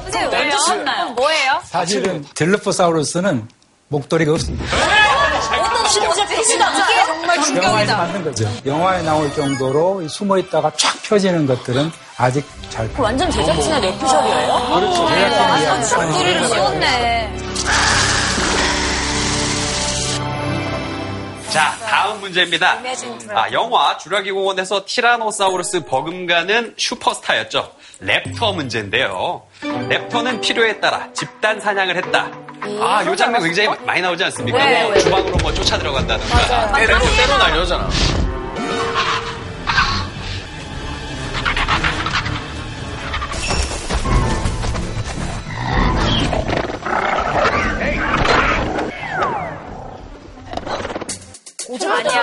선생님 왜 폈나요? 뭐예요? 사실은 딜로포사우루스는 목도리가 없습니다. 진짜. 이게 정말 충격이다. 만든 거죠. 영화에 나올 정도로 숨어 있다가 쫙 펴지는 것들은 아직 잘. 완전 제작진의 뇌피셜이에요? 그렇죠. 제작진이 이해하는 목도리를 씌웠네. 자, 다음 문제입니다. 아, 영화 주라기 공원에서 티라노사우루스 버금가는 슈퍼스타였죠. 랩터 문제인데요. 랩터는 필요에 따라 집단 사냥을 했다. 아, 요 장면 굉장히 많이 나오지 않습니까? 네, 뭐 네. 주방으로 뭐 쫓아 들어간다든가. 때려, 때려 날려잖아. 아니야.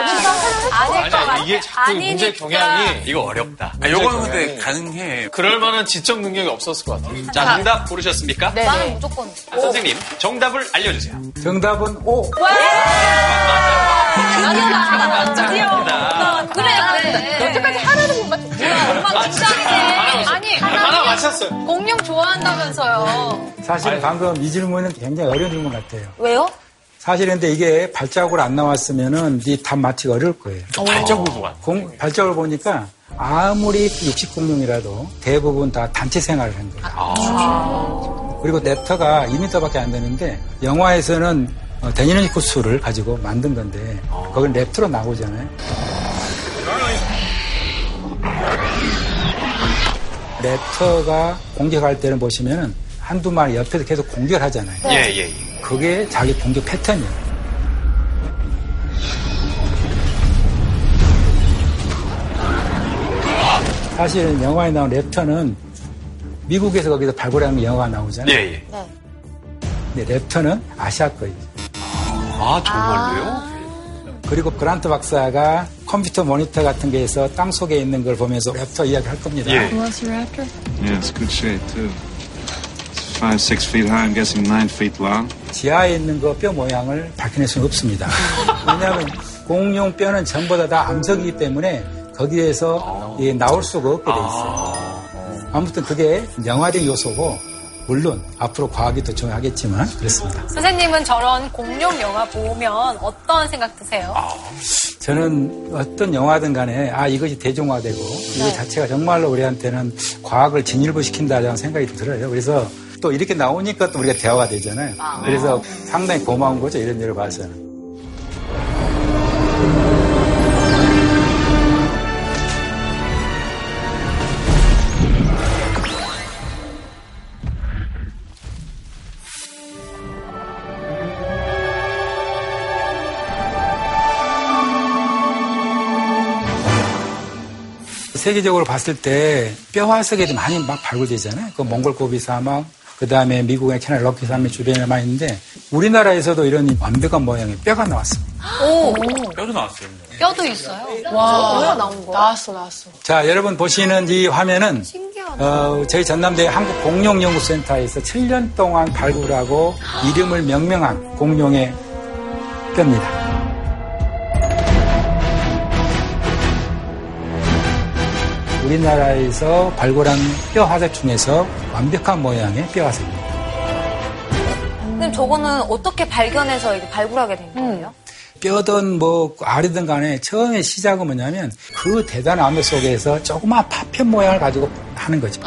아닐 것 같아. 아니야, 이게 자꾸 문제. 경향이 이거 어렵다. 아, 요거는 문제 근데 가능해. 그럴 만한 지적 능력이 없었을 것 같아요. 자, 정답 고르셨습니까? 네. 나는 무조건. 선생님, 정답을 알려주세요. 정답은 O. 드디어. 그래, 그래. 여태까지 하나도 못 맞췄어. 엄마 긴장이네. 아니, 하나 맞췄어요. 공룡 좋아한다면서요. 사실 방금 이 질문은 굉장히 어려운 질문 같아요. 왜요? 사실 근데 이게 발자국으로 안 나왔으면은 이답 맞히기 어려울 거예요. 발자국으로 공- 발자국을 보니까 아무리 육식 공룡이라도 대부분 다 단체 생활을 한 거예요. 그리고 랩터가 2m밖에 안 되는데 영화에서는 어, 데니노니쿠스를 가지고 만든 건데 거긴 랩터로 나오잖아요. 랩터가 공격할 때는 보시면은 한두 마리 옆에서 계속 공격을 하잖아요. 예, 예, 예. 그게 자기 공격 패턴이에요. 사실은 영화에 나온 랩터는 미국에서 거기서 발굴한 영화가 나오잖아요. 예, 예. 근데 랩터는 아시아 거예요. 아, 정말로요? 그리고 그란트 박사가 컴퓨터 모니터 같은 게에서 땅 속에 있는 걸 보면서 랩터 이야기 할 겁니다. 예. Yeah, it's good shape too. Five, six feet high. I'm guessing nine feet long. 지하에 있는 거뼈 모양을 밝혀낼 수는 없습니다. 왜냐하면 공룡 뼈는 전부 다, 다 암석이기 때문에 거기에서 예, 나올 수가 없게 돼 있어요. 아무튼 그게 영화적 요소고 물론 앞으로 과학이 더 중요하겠지만 그렇습니다. 선생님은 저런 공룡 영화 보면 어떤 생각 드세요? 저는 어떤 영화든 간에 아 이것이 대중화되고 이거 자체가 정말로 우리한테는 과학을 진일보시킨다라는 생각이 들어요. 그래서 또 이렇게 나오니까 또 우리가 대화가 되잖아요. 그래서 상당히 고마운 거죠 이런 일을 봐서는. 세계적으로 봤을 때 뼈화석이 많이 막 발굴되잖아요. 그 몽골 고비 사막, 그 다음에 미국의 캐나다 럭키 산맥 주변에 많이 있는데 우리나라에서도 이런 완벽한 모양의 뼈가 나왔습니다. 뼈도 나왔어요. 뼈도 있어요. 와, 나왔어, 나왔어. 자, 여러분 보시는 이 화면은 어, 저희 전남대 한국 공룡 연구센터에서 7년 동안 발굴하고 이름을 명명한 공룡의 뼈입니다. 우리나라에서 발굴한 뼈 화석 중에서 완벽한 모양의 뼈 화석입니다. 그럼 저거는 어떻게 발견해서 발굴하게 된 거예요? 뼈든 뭐 알이든 간에 처음에 시작은 뭐냐면 그 대단한 암흑 속에서 조그마한 파편 모양을 가지고 하는 거죠.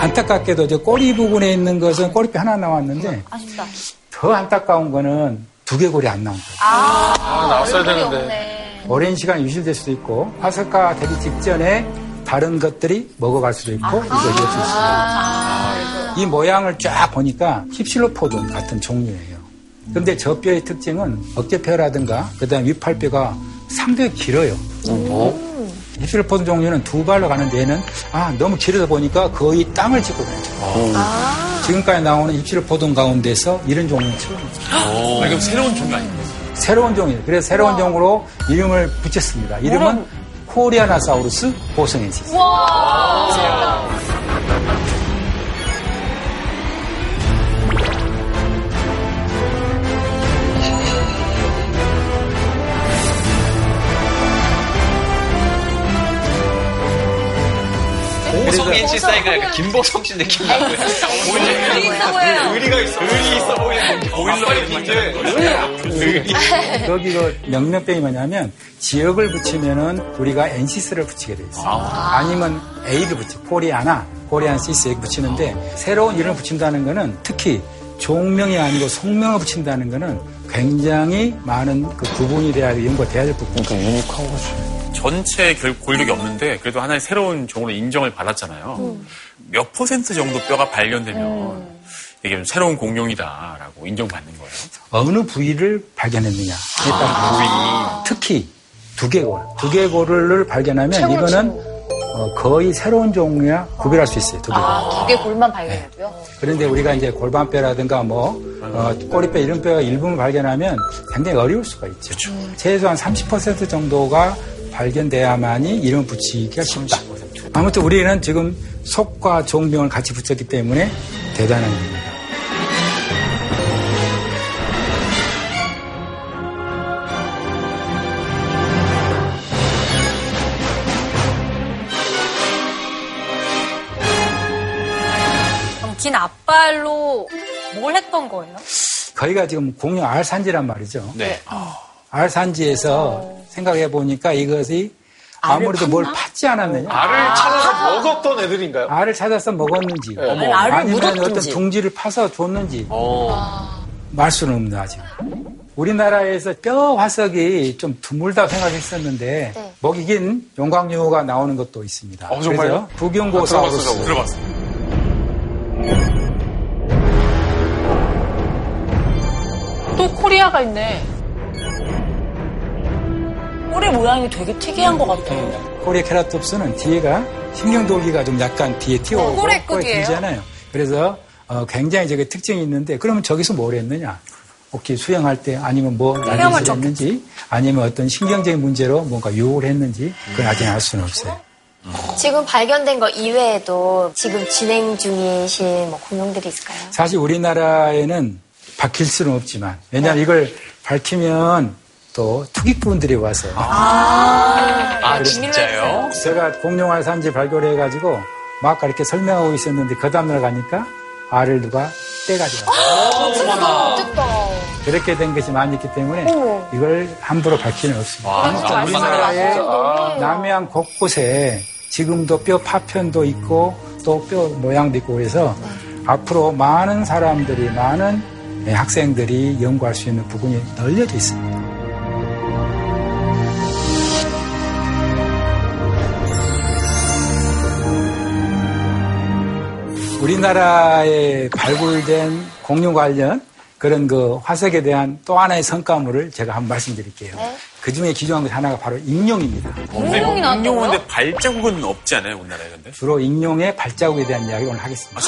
안타깝게도 저 꼬리 부분에 있는 것은 꼬리뼈 하나 나왔는데 아쉽다. 더 안타까운 거는 두개골이 안 나온 거예요. 아, 나왔어야 되는데. 오랜 시간 유실될 수도 있고 화석화 되기 직전에 다른 것들이 먹어갈 수도 있고 이거 이럴 수 있습니다. 이 모양을 쫙 보니까 힙실로포돈 같은 종류예요. 근데 저 뼈의 특징은 어깨뼈라든가 그다음 위팔뼈가 상당히 길어요. 힙 힙실로포돈 종류는 두 발로 가는데 얘는 아 너무 길어서 보니까 거의 땅을 짚고 다니죠. 지금까지 나오는 힙실로포돈 가운데서 이런 종류는 처음이죠. 아, 이건 새로운 종류 아닙니까? 새로운 종이에요. 그래서 새로운 종으로 이름을 붙였습니다. 이름은 코리아나사우루스 보성엔시스. 보성인 씨 사이가 약간 김보성 씨 느낌 나고요. 의리 있어 보여요. 의리가 있어. 의리 있어 보이는 보일러에 문제. 거기 그 명명병이 뭐냐면 지역을 붙이면은 우리가 엔시스를 붙이게 돼 있어요. 아니면 A를 붙이 코리아나 코리안 시스 이렇게 붙이는데 새로운 이름을 붙인다는 거는 특히 종명이 아니고 성명을 붙인다는 거는 굉장히 많은 그 부분이 돼야 연구가 돼야 될 부분. 그러니까 유니크한 거지. 전체 결 골격이 없는데 그래도 하나의 새로운 종으로 인정을 받았잖아요. 몇 퍼센트 정도 뼈가 발견되면 이게 좀 새로운 공룡이다라고 인정받는 거예요. 어느 부위를 발견했느냐에 따라 특히 두개골, 두개골을 발견하면 이거는 어, 거의 새로운 종류야 구별할 수 있어요. 두개골. 두개 골만 발견했고요. 그런데 우리가 이제 골반뼈라든가 뭐 어, 꼬리뼈 이런 뼈가 일부분 발견하면 굉장히 어려울 수가 있죠. 최소한 30% 정도가 발견돼야만이 이름 붙이기가 쉽다. 아무튼 우리는 지금 속과 종명을 같이 붙였기 때문에 대단한 일입니다. 긴 앞발로 뭘 했던 거예요? 거기가 지금 공룡 알산지란 말이죠. 네. 알산지에서 생각해 보니까 이것이 아무래도 뭘 팠지 않았느냐. 알을 찾아서 먹었던 애들인가요? 알을 찾아서 먹었는지, 네. 아니, 알을 아니면 어떤 묻었든지. 둥지를 파서 줬는지 어. 말 수는 없는 아직. 우리나라에서 뼈 화석이 좀 드물다고 생각했었는데 네. 목이 긴 용광류가 나오는 것도 있습니다. 어, 정말요? 그래서 부경고사우루스 아, 들어봤어, 들어봤어요. 또 코리아가 있네. 꼬리 모양이 되게 특이한 것 같아요. 코리아 케라톱스는 뒤에가 신경돌기가 좀 약간 뒤에 튀어오고 네, 꼬리 꼬리? 길잖아요. 그래서 어, 굉장히 저게 특징이 있는데 그러면 저기서 뭘 했느냐? 혹시 수영할 때 아니면 뭐 난리를 했는지 아니면 어떤 신경적인 문제로 뭔가 유혹을 했는지 그건 아직 알 수는 없어요. 지금 발견된 거 이외에도 지금 진행 중이신 뭐 공룡들이 있을까요? 사실 우리나라에는 밝힐 수는 없지만 왜냐하면 이걸 밝히면 또 투기꾼들이 와서. 아, 진짜요? 제가 공룡알 산지 발견해 가지고 막 아까 이렇게 설명하고 있었는데 그 다음날 가니까 알을 누가 떼가지고 왔어요. 그렇게 된 것이 많이 있기 때문에 이걸 함부로 밝히는 없습니다. 아무튼 우리나라의 남해안 곳곳에 지금도 뼈 파편도 있고 또 뼈 모양도 있고 그래서 앞으로 많은 사람들이 많은 학생들이 연구할 수 있는 부분이 널려져 있습니다. 우리나라에 발굴된 공룡 관련 그런 그 화석에 대한 또 하나의 성과물을 제가 한번 말씀드릴게요. 그 중에 기중한 것 하나가 바로 익룡입니다. 공룡이 나왔다고요? 공룡인데 발자국은 없지 않아요, 우리나라에 근데? 주로 익룡의 발자국에 대한 이야기 오늘 하겠습니다.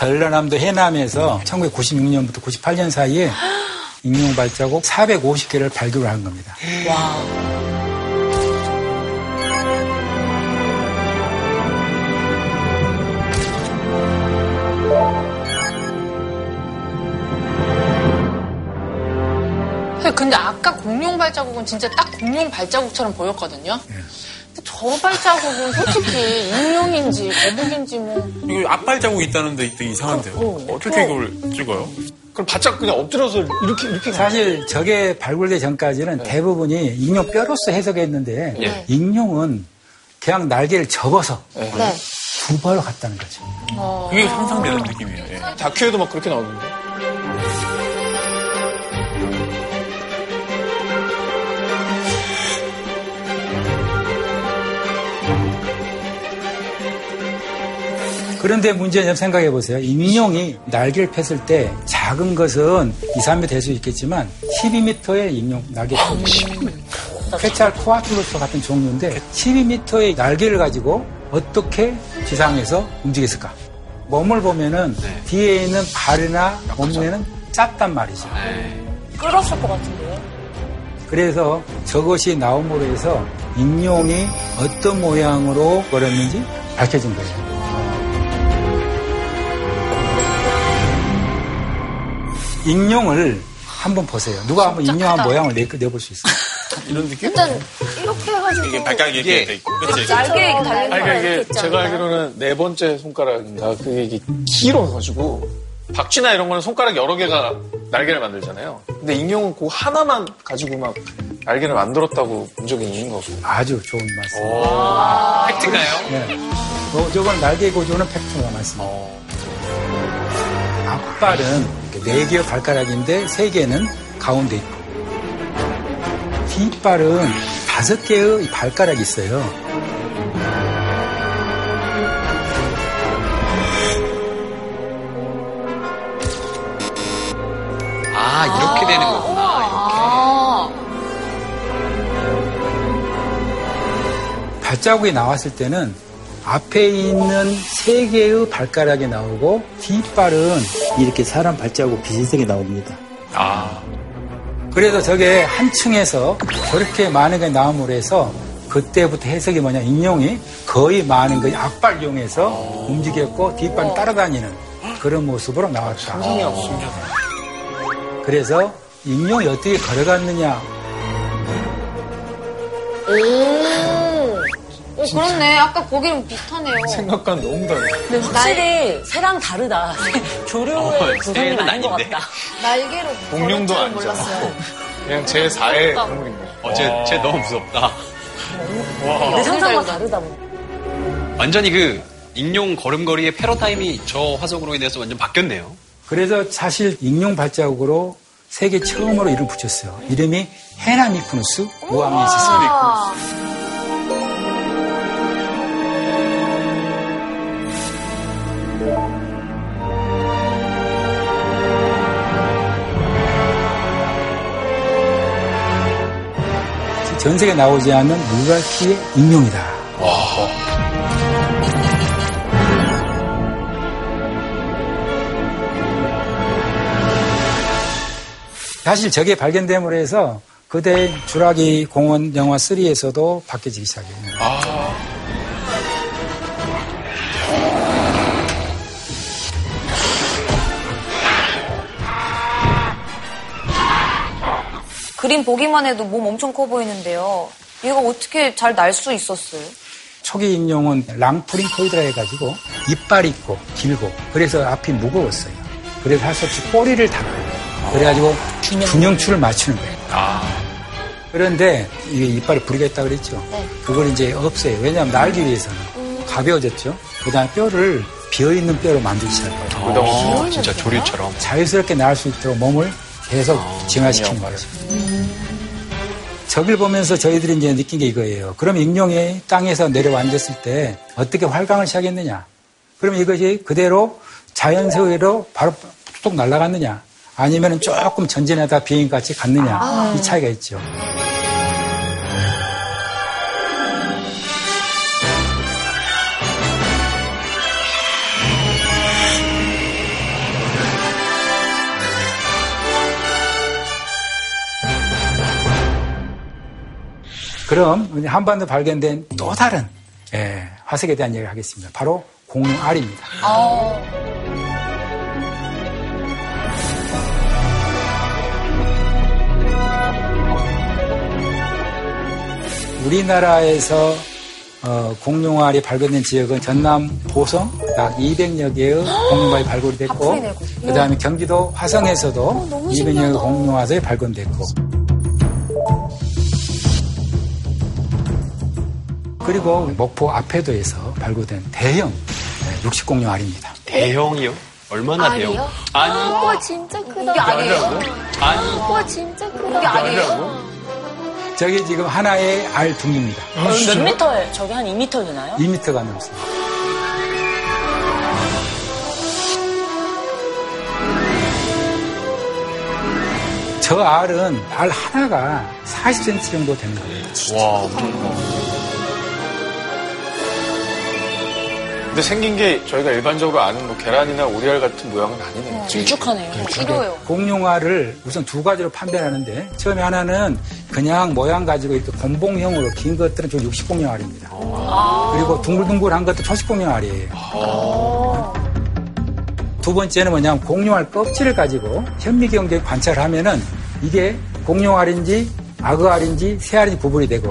전라남도 해남에서 1996년부터 98년 사이에 익룡 발자국 450개를 발굴한 겁니다. 와. 근데 아까 공룡 발자국은 진짜 딱 공룡 발자국처럼 보였거든요. 근데 저 발자국은 솔직히 인룡인지 거북인지 뭐. 이거 앞발자국 있다는데 이상한데요. 어, 떻게 이걸 찍어요? 그럼 바짝 그냥 엎드려서 이렇게 이렇게 사실 저게 발굴되기 전까지는 대부분이 익룡 뼈로서 해석했는데 예. 익룡은 그냥 날개를 접어서 네. 두 발로 갔다는 거죠. 그게 상상되는 느낌이에요. 예. 다큐에도 막 그렇게 나오던데. 그런데 문제는 좀 생각해 보세요. 익룡이 날개를 폈을 때 작은 것은 2, 3m 될 수 있겠지만 12m의 익룡 날개 케찰 코아툴루스 같은 종류인데 12m의 날개를 가지고 어떻게 지상에서 움직였을까? 몸을 보면은 뒤에 있는 발이나 몸무게는 작단 말이죠. 끌었을 것 같은데요. 그래서 저것이 나옴으로 해서 익룡이 어떤 모양으로 걸었는지 밝혀진 거예요. 익룡을 한번 보세요. 누가 한번 익룡 한 모양을 내, 내볼 수 있어요? 이런 느낌? 일단 이렇게 해가지고 이게 발가락이 이렇게 돼 있고. 그치? 날개 이렇게 달린 아니, 거 그러니까 이게 제가? 알기로는 네 번째 손가락인가 그게 이게 길어가지고 박쥐나 이런 거는 손가락 여러 개가 날개를 만들잖아요. 근데 익룡은 그 하나만 가지고 막 날개를 만들었다고 본 적이 있는 거고. 아주 좋은 말씀. 팩트인가요? 네. 요, 요건 날개 고조는 팩트가 맞습니다. 앞발은 이렇게 네 개의 발가락인데 세 개는 가운데 있고 뒷발은 다섯 개의 발가락이 있어요. 아, 이렇게 되는 거구나. 아, 발자국이 나왔을 때는 앞에 있는 세 개의 발가락이 나오고 뒷발은 이렇게 사람 발자국 비슷하게 나옵니다. 아, 그래서 저게 한 층에서 저렇게 많은 게 나옴으로 해서 그때부터 해석이 뭐냐 인용이 거의 많은 그 앞발 이용해서 움직였고 뒷발 따라다니는 그런 모습으로 나왔다. 그래서 인용이 어떻게 걸어갔느냐 오, 그렇네. 아까 보기랑 비슷하네요. 생각과는 너무 다르네. 근데 확실히 새랑 다르다. 조류의 구성이 새는 아닌 것. 같다. 날개로 공룡도. 몰랐어요. 그냥 제 4의 동물인 거예요. 어, 쟤, 쟤 너무 무섭다. 내 상상과 다르다. 완전히 그 익룡 걸음걸이의 패러다임이 저 화석으로 인해서 완전 바뀌었네요. 그래서 사실 익룡 발자국으로 세계 처음으로 이름 붙였어요. 이름이 헤나미쿠누스 우아미시스. 전 세계에 나오지 않는 유랄키의 익룡이다. 사실 저게 발견됨으로 해서 그대 주라기 공원 영화 3에서도 바뀌어지기 시작해요. 그림 보기만 해도 몸 엄청 커 보이는데요. 이거 어떻게 잘 날 수 있었어요? 초기 인용은 랑프링코이드라 해가지고 이빨이 있고 길고 그래서 앞이 무거웠어요. 그래서 할 수 없이 꼬리를 달아요. 그래가지고 균형추를 맞추는 거예요. 그런데 이게 이빨을 부리겠다 그랬죠. 그걸 이제 없애요. 왜냐하면 날기 위해서는 가벼워졌죠. 그다음에 뼈를 비어 있는 뼈로 만들기 시작해요. 어, 진짜 조류처럼. 자유스럽게 나을 수 있도록 몸을 계속 진화시키는 거죠. 저길 보면서 저희들이 이제 느낀 게 이거예요. 그럼 익룡이 땅에서 내려앉았을 때 어떻게 활강을 시작했느냐? 그럼 이것이 그대로 자연스레로 바로 뚝 날아갔느냐? 아니면 조금 전진하다 비행같이 갔느냐? 이 차이가 있죠. 그럼 한반도 발견된 또 다른 예, 화석에 대한 이야기를 하겠습니다. 바로 공룡 알입니다. 우리나라에서 어, 공룡알이 발견된 지역은 전남 보성 약 200여 개의 공룡알이 발굴이 됐고 하프리네, 그 다음에 경기도 화성에서도 200여 개의 공룡알이 발견됐고 그리고 목포 앞에도에서 발굴된 대형 네, 육식공룡 알입니다. 대형이요? 얼마나 알이요? 대형? 아니, 와 진짜 크다. 이게 아니에요? 아니. 와 진짜 크다. 이게 아니에요? 저게 지금 하나의 알 둥입니다. 몇 미터예요? 저게 한 2미터 되나요? 2m가 넘습니다. 저 알은 알 하나가 40cm 정도 되는 거예요. 와, 근데 생긴 게 저희가 일반적으로 아는 뭐 계란이나 오리알 같은 모양은 아니네요. 길쭉하네요. 길어요. 공룡알을 우선 두 가지로 판별하는데 처음에 하나는 그냥 모양 가지고 이렇게 곤봉형으로 긴 것들은 저 육식공룡알입니다. 그리고 둥글둥글한 것도 초식공룡알이에요. 두 번째는 뭐냐면 공룡알 껍질을 가지고 현미경제 관찰하면은 이게 공룡알인지 악어알인지 새알인지 구분이 되고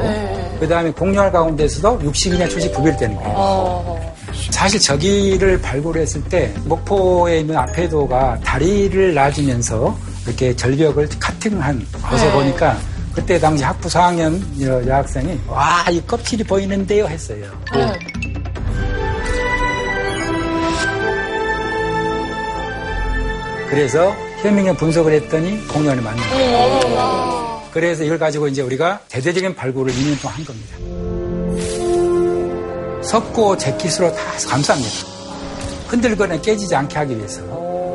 그 다음에 공룡알 가운데서도 육식이냐 초식 구별이 되는 거예요. 사실 저기를 발굴했을 때 목포에 있는 앞에도가 다리를 놔주면서 이렇게 절벽을 카팅한 것을 보니까 그때 당시 학부 4학년 여- 여학생이 와 이 껍질이 보이는데요 했어요. 그래서 현미경 분석을 했더니 공룡을 맞는 거예요. 그래서 이걸 가지고 이제 우리가 대대적인 발굴을 2년 동안 한 겁니다. 석고 재킷으로 다 감쌉니다. 흔들거나 깨지지 않게 하기 위해서.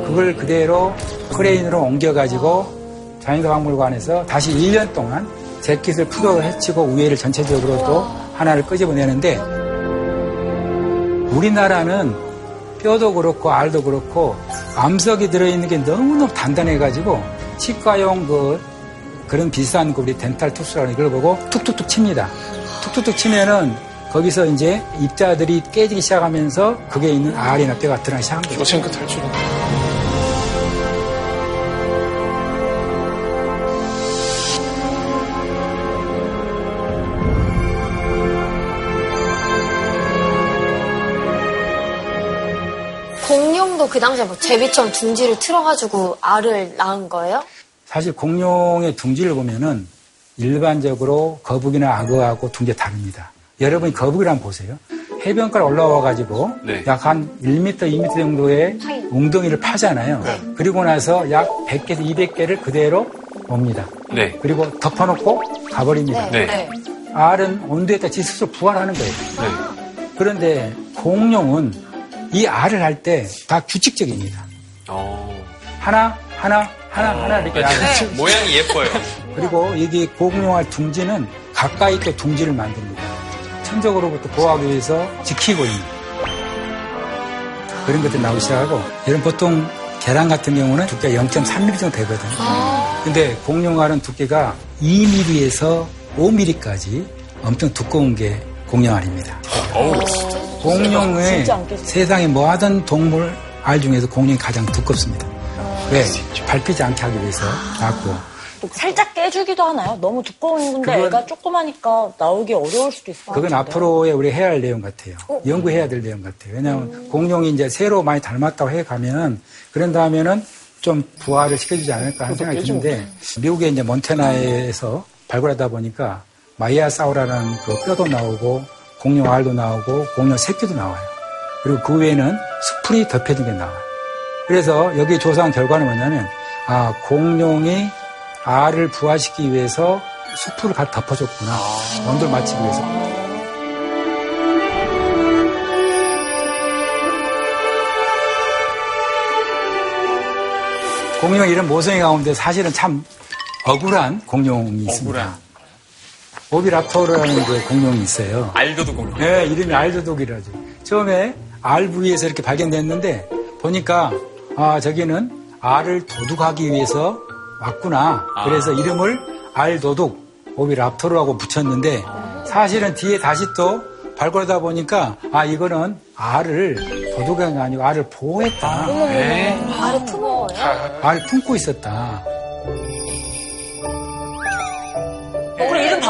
그걸 그대로 크레인으로 옮겨가지고 자연사박물관에서 다시 1년 동안 재킷을 푸도를 해치고 우회를 전체적으로 또 하나를 끄집어내는데 우리나라는 뼈도 그렇고 알도 그렇고 암석이 들어있는 게 너무너무 단단해가지고 치과용 그 그런 비싼 그 우리 dental tools라는 이걸 보고 툭툭툭 칩니다. 툭툭툭 치면은 거기서 이제 입자들이 깨지기 시작하면서 그게 있는 알이나 뼈가 드러나기 시작한 거죠. 쇼생크 탈출. 공룡도 그 당시에 뭐 제비처럼 둥지를 틀어가지고 알을 낳은 거예요? 사실 공룡의 둥지를 보면은 일반적으로 거북이나 악어하고 둥지가 다릅니다. 여러분이 거북이를 한번 보세요. 해변가로 올라와가지고 네. 약한 1m, 2m 정도의 웅덩이를 파잖아요. 그리고 나서 약 100개에서 200개를 그대로 옵니다. 네. 그리고 덮어놓고 가버립니다. 네. 알은 온도에 따라 지 스스로 부활하는 거예요. 네. 그런데 공룡은 이 알을 할 때 다 규칙적입니다. 어. 하나, 하나, 하나, 하나 이렇게 맞아요. 알을 모양이 예뻐요. 그리고 여기 공룡알 둥지는 가까이 또 둥지를 만듭니다. 천적으로부터 보호하기 위해서 지키고 있는 그런 것들이 나오기 시작하고 여러분 보통 계란 같은 경우는 두께가 0.3mm 정도 되거든요. 근데 공룡알은 두께가 2mm에서 5mm까지 엄청 두꺼운 게 공룡알입니다. 공룡의. 세상에 뭐 하던 동물 알 중에서 공룡이 가장 두껍습니다. 왜? 밟히지 않게 하기 위해서 놨고 살짝 깨주기도 하나요? 너무 두꺼운 건데 그건- 애가 조그마니까 나오기 어려울 수도 것 그건 같은데. 앞으로의 우리 해야 할 내용 같아요. 연구해야 될 내용 같아요. 왜냐하면 공룡이 이제 새로 많이 닮았다고 해 가면은 그런 다음에는 좀 부활을 시켜주지 않을까 하는 생각이 드는데 미국의 이제 몬테나에서 발굴하다 보니까 마이아사우라는 그 뼈도 나오고 공룡 알도 나오고 공룡 새끼도 나와요. 그리고 그 외에는 수풀이 덮여진 게 나와요. 그래서 여기 조사한 결과는 뭐냐면 아 공룡이 알을 부화시키기 위해서 수풀을 갖다 덮어줬구나. 온도를 맞추기 위해서. 공룡 이름 모성이 가운데 사실은 참 억울한 공룡이 있습니다. 억울한. 오비라토르라는 그 공룡이 있어요. 알도도 공룡. 네, 이름이 알도독이라죠. 처음에 알 부위에서 이렇게 발견됐는데 보니까 아 저기는 알을 도둑하기 위해서 왔구나. 그래서 이름을 알도둑 오비랍토르라고 붙였는데 사실은 뒤에 다시 또 발굴하다 보니까 아 이거는 알을 도둑이 아니고 알을 보호했다. 네. 알을 품은 거예요? 알을 품고 있었다.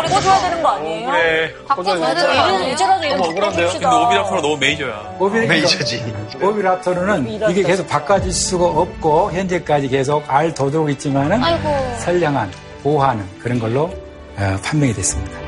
바꿔줘야 되는 거 아니에요? 그래. 바꿔줘야 되는 거 아니에요? 이제라도 이름 바꿔줍시다. 근데 오비라프로 너무 메이저야. 오비, 메이저지. 오비랍토르는 이게 계속 바꿔질 수가 없고 현재까지 계속 알 도둑이 있지만은 아이고. 선량한 보호하는 그런 걸로 어, 판명이 됐습니다.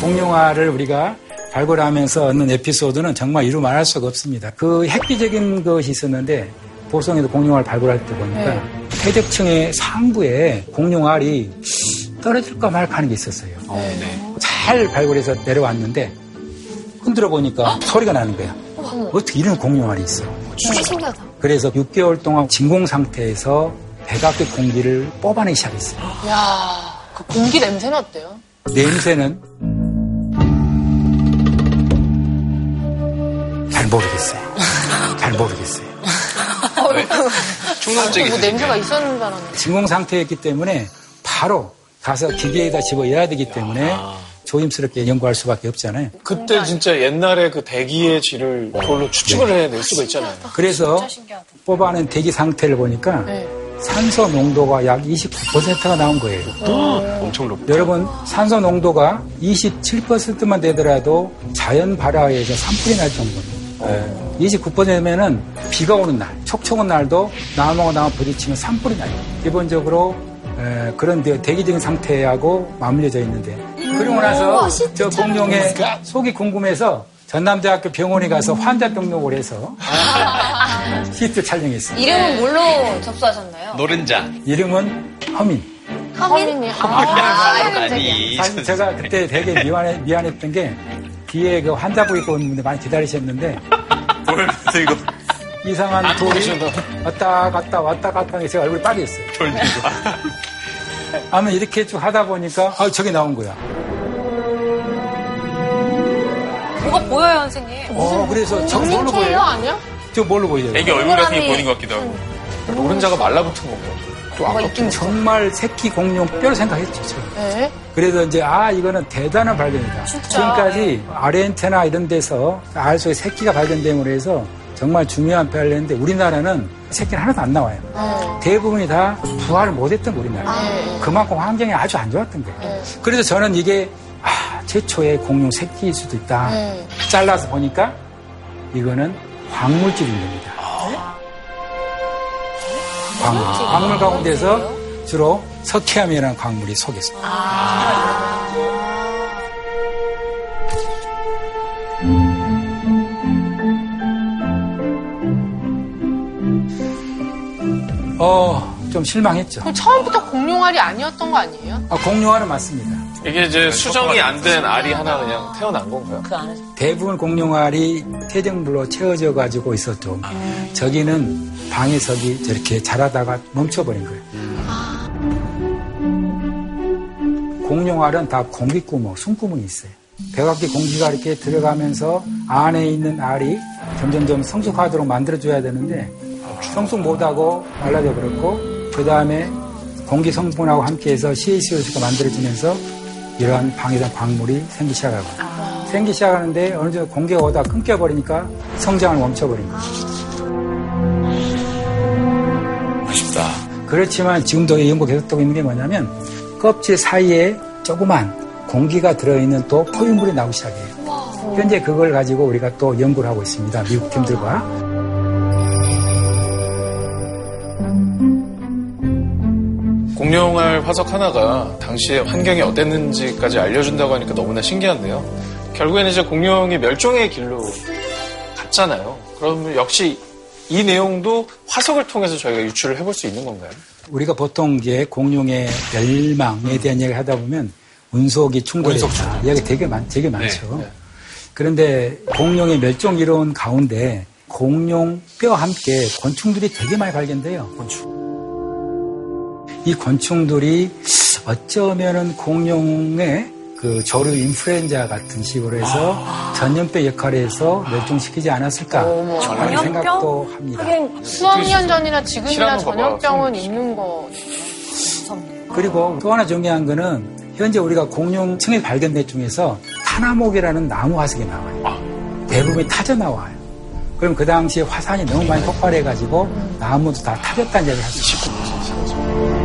공룡화를 우리가 발굴하면서 얻는 에피소드는 정말 이루 말할 수가 없습니다. 그 획기적인 것이 있었는데 보성에도 공룡화를 발굴할 때 보니까 퇴적층의 상부에 공룡알이 떨어질까 말까 하는 게 있었어요. 잘 발굴해서 내려왔는데 흔들어 보니까 소리가 나는 거야. 어떻게 이런 공룡알이 있어? 진짜 신기하다. 그래서 6개월 동안 진공 상태에서 백악기 공기를 뽑아내기 시작했어요. 야, 그 공기 냄새는 어때요? 냄새는 모르겠어요. 잘 모르겠어요. 충동적이 뭐 있으신가요? 냄새가 있었는 줄 알았는데. 진공 상태였기 때문에 바로 가서 기계에다 집어넣어야 되기 때문에 조심스럽게 연구할 수밖에 없잖아요. 그때 진짜 옛날에 그 대기의 질을 그걸로 추측을 해낼 수가 있잖아요. 그래서 뽑아낸 대기 상태를 보니까 네. 산소 농도가 약 29%가 나온 거예요. 엄청 높 여러분 산소 농도가 27%만 되더라도 자연 발화에서 산불이 날 정도입니다. 29%면은 비가 오는 날, 촉촉 온 날도 나무가 나무 부딪히면 산불이 나요. 기본적으로 에, 그런 데- 대기적인 상태하고 맞물려져 있는데 그러고 나서 저 공룡의 속이 궁금해서 전남대학교 병원에 가서 환자 등록을 해서 시트 촬영했어요. 이름은 뭘로 접수하셨나요? 노른자. 이름은 허민. 허민이. 아니. 사실 제가 그때 되게 미안해, 미안했던 게 뒤에 그 환자복 입고 오는 분들 많이 기다리셨는데 뭘 들고 이상한 돌이 왔다 갔다 왔다 갔다 해서 제가 얼굴이 빨개졌어요. 아마 이렇게 쭉 하다 보니까 아 저게 나온 거야. 뭐가 보여요, 선생님? 어 그래서 저 뭘로 보여요? 아니야? 저 뭘로 보여요? 애기 얼굴 같은 게 보이는 것 같기도 하고. 노른자가 말라붙은 건가? 좀 아깝긴 정말 새끼 공룡 뼈를 생각했죠. 저. 네. 그래서 이제 아 이거는 대단한 발견이다. 지금까지 아르헨티나 이런 데서 알 속에 새끼가 발견됨으로 해서 정말 중요한 발견인데 우리나라는 새끼는 하나도 안 나와요. 대부분이 다 부활을 못했던 우리나라. 그만큼 환경이 아주 안 좋았던 거예요. 그래서 저는 이게 아, 최초의 공룡 새끼일 수도 있다. 네. 잘라서 보니까 이거는 광물질인 겁니다. 광물. 광물 가운데서 주로 석회암이라는 광물이 속에 있습니다. 어, 좀 실망했죠. 그럼 처음부터 공룡알이 아니었던 거 아니에요? 아, 공룡화는 맞습니다. 이게 이제 수정이 안 된 알이 하나 그냥 태어난 건가요? 그 안에서. 대부분 공룡알이 퇴적물로 채워져 가지고 있었죠. 저기는 방해석이 저렇게 자라다가 멈춰버린 거예요. 공룡알은 다 공기구멍, 숨구멍이 있어요. 백악기 공기가 이렇게 들어가면서 안에 있는 알이 점점점 성숙하도록 만들어줘야 되는데 성숙 못하고 말라져 버렸고 그 다음에 공기 성분하고 함께해서 CaCO2가 만들어지면서 이러한 방해된 광물이 생기 시작하고 생기 시작하는데 어느 정도 공기가 오다 끊겨버리니까 성장을 멈춰버린 거예요. 아쉽다. 그렇지만 지금도 연구 계속되고 있는 게 뭐냐면 껍질 사이에 조그만 공기가 들어있는 또 포유물이 나오기 시작해요. 현재 그걸 가지고 우리가 또 연구를 하고 있습니다. 미국 팀들과. 공룡알 화석 하나가 당시에 환경이 어땠는지까지 알려준다고 하니까 너무나 신기한데요. 결국에는 이제 공룡이 멸종의 길로 갔잖아요. 그러면 역시 이 내용도 화석을 통해서 저희가 유출을 해볼 수 있는 건가요? 우리가 보통 이제 공룡의 멸망에 대한 얘기를 하다 보면 운석이 충돌했다. 이야기 되게 많, 되게 많죠. 네. 그런데 공룡의 멸종 이론 가운데 공룡 뼈와 함께 곤충들이 되게 많이 발견돼요. 곤충. 이 곤충들이 어쩌면은 공룡의 그 조류 인플루엔자 같은 식으로 해서 아. 전염병 역할을 해서 멸종시키지 않았을까 하는 생각도 합니다. 수억 년 전이나 지금이나 전염병은 손. 있는 거. 그리고 또 하나 중요한 거는 현재 우리가 공룡층에 발견된 중에서 타나목이라는 나무 화석이 나와요. 대부분이 타져 나와요. 그럼 그 당시에 화산이 너무 많이 폭발해가지고 나무도 다 타졌다는 얘기를 할수 있고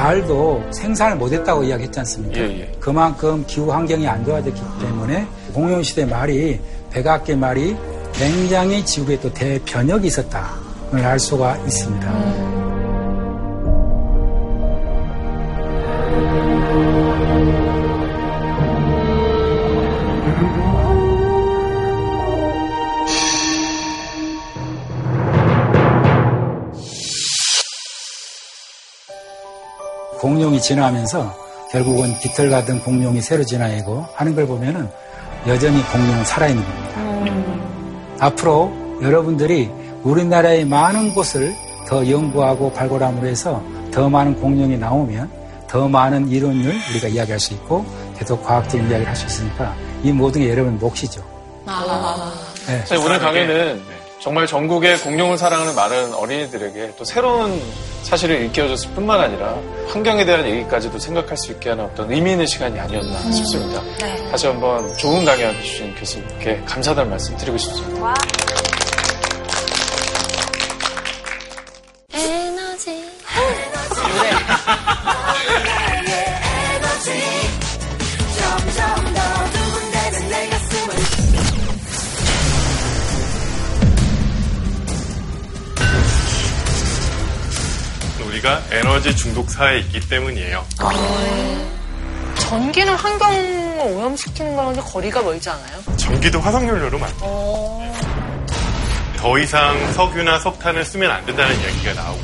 알도 생산을 못했다고 이야기했지 않습니까? 예, 예. 그만큼 기후 환경이 안 좋아졌기 때문에 공룡시대 말이 백악계 말이 굉장히 지구에 또 대변혁이 있었다를 알 수가 있습니다. 공룡이 진화하면서 결국은 깃털 같은 공룡이 새로 진화하고 하는 걸 보면은 여전히 공룡은 살아있는 겁니다. 앞으로 여러분들이 우리나라의 많은 곳을 더 연구하고 발굴함으로 해서 더 많은 공룡이 나오면 더 많은 이론을 우리가 이야기할 수 있고 계속 과학적인 이야기를 할 수 있으니까 이 모든 게 여러분 몫이죠. 네. 사실 오늘 강의는 정말 전국의 공룡을 사랑하는 많은 어린이들에게 또 새로운 사실을 일깨워줬을 뿐만 아니라 환경에 대한 얘기까지도 생각할 수 있게 하는 어떤 의미 있는 시간이 아니었나 싶습니다. 다시 한번 좋은 강의 해주신 교수님께 감사하다는 말씀 드리고 싶습니다. 에 에너지 중독 사회에 있기 때문이에요. 전기는 환경을 오염시키는 거랑 좀 거리가 멀지 않아요? 전기도 화석연료로 만들어요. 어. 더 이상 석유나 석탄을 쓰면 안 된다는 이야기가 나오고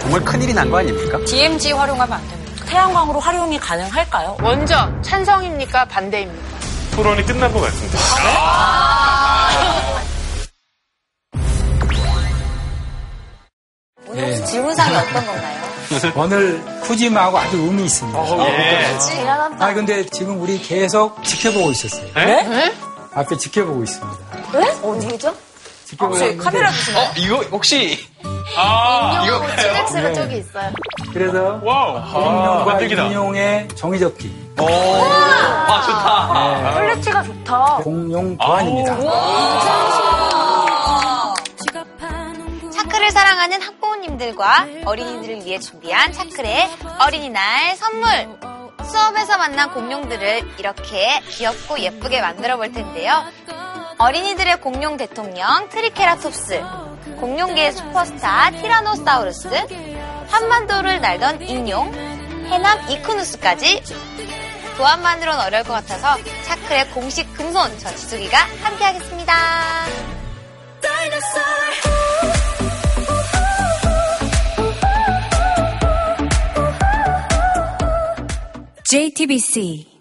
정말 큰일이 난 거 아닙니까? DMZ 활용하면 안 됩니다. 태양광으로 활용이 가능할까요? 먼저 찬성입니까? 반대입니까? 토론이 끝난 것 같습니다. 오 질문사항이 어떤 건가요? 오늘 푸짐하고 아주 의미 있습니다. 예. 대단하다. 아 근데 지금 우리 계속 지켜보고 있었어요. 네? 앞에 지켜보고 있습니다. 네? 어디죠? 지켜보고 있는데 카메라 보시나요? 어, 이거 혹시 아, 인용 이거 치맥스가 네. 저기 있어요. 그래서 와우. 아, 공룡과 만들기다. 인용의 종이접기 오, 와 좋다. 네, 퀄리티가 좋다. 공룡 보안입니다. 사랑하는 학부모님들과 어린이들을 위해 준비한 차클의 어린이날 선물. 수업에서 만난 공룡들을 이렇게 귀엽고 예쁘게 만들어 볼 텐데요. 어린이들의 공룡 대통령 트리케라톱스, 공룡계의 슈퍼스타 티라노사우루스, 한반도를 날던 인용, 해남 이크누스까지 도안만으로는 어려울 것 같아서 차클의 공식 금손 전지수기가 함께하겠습니다. JTBC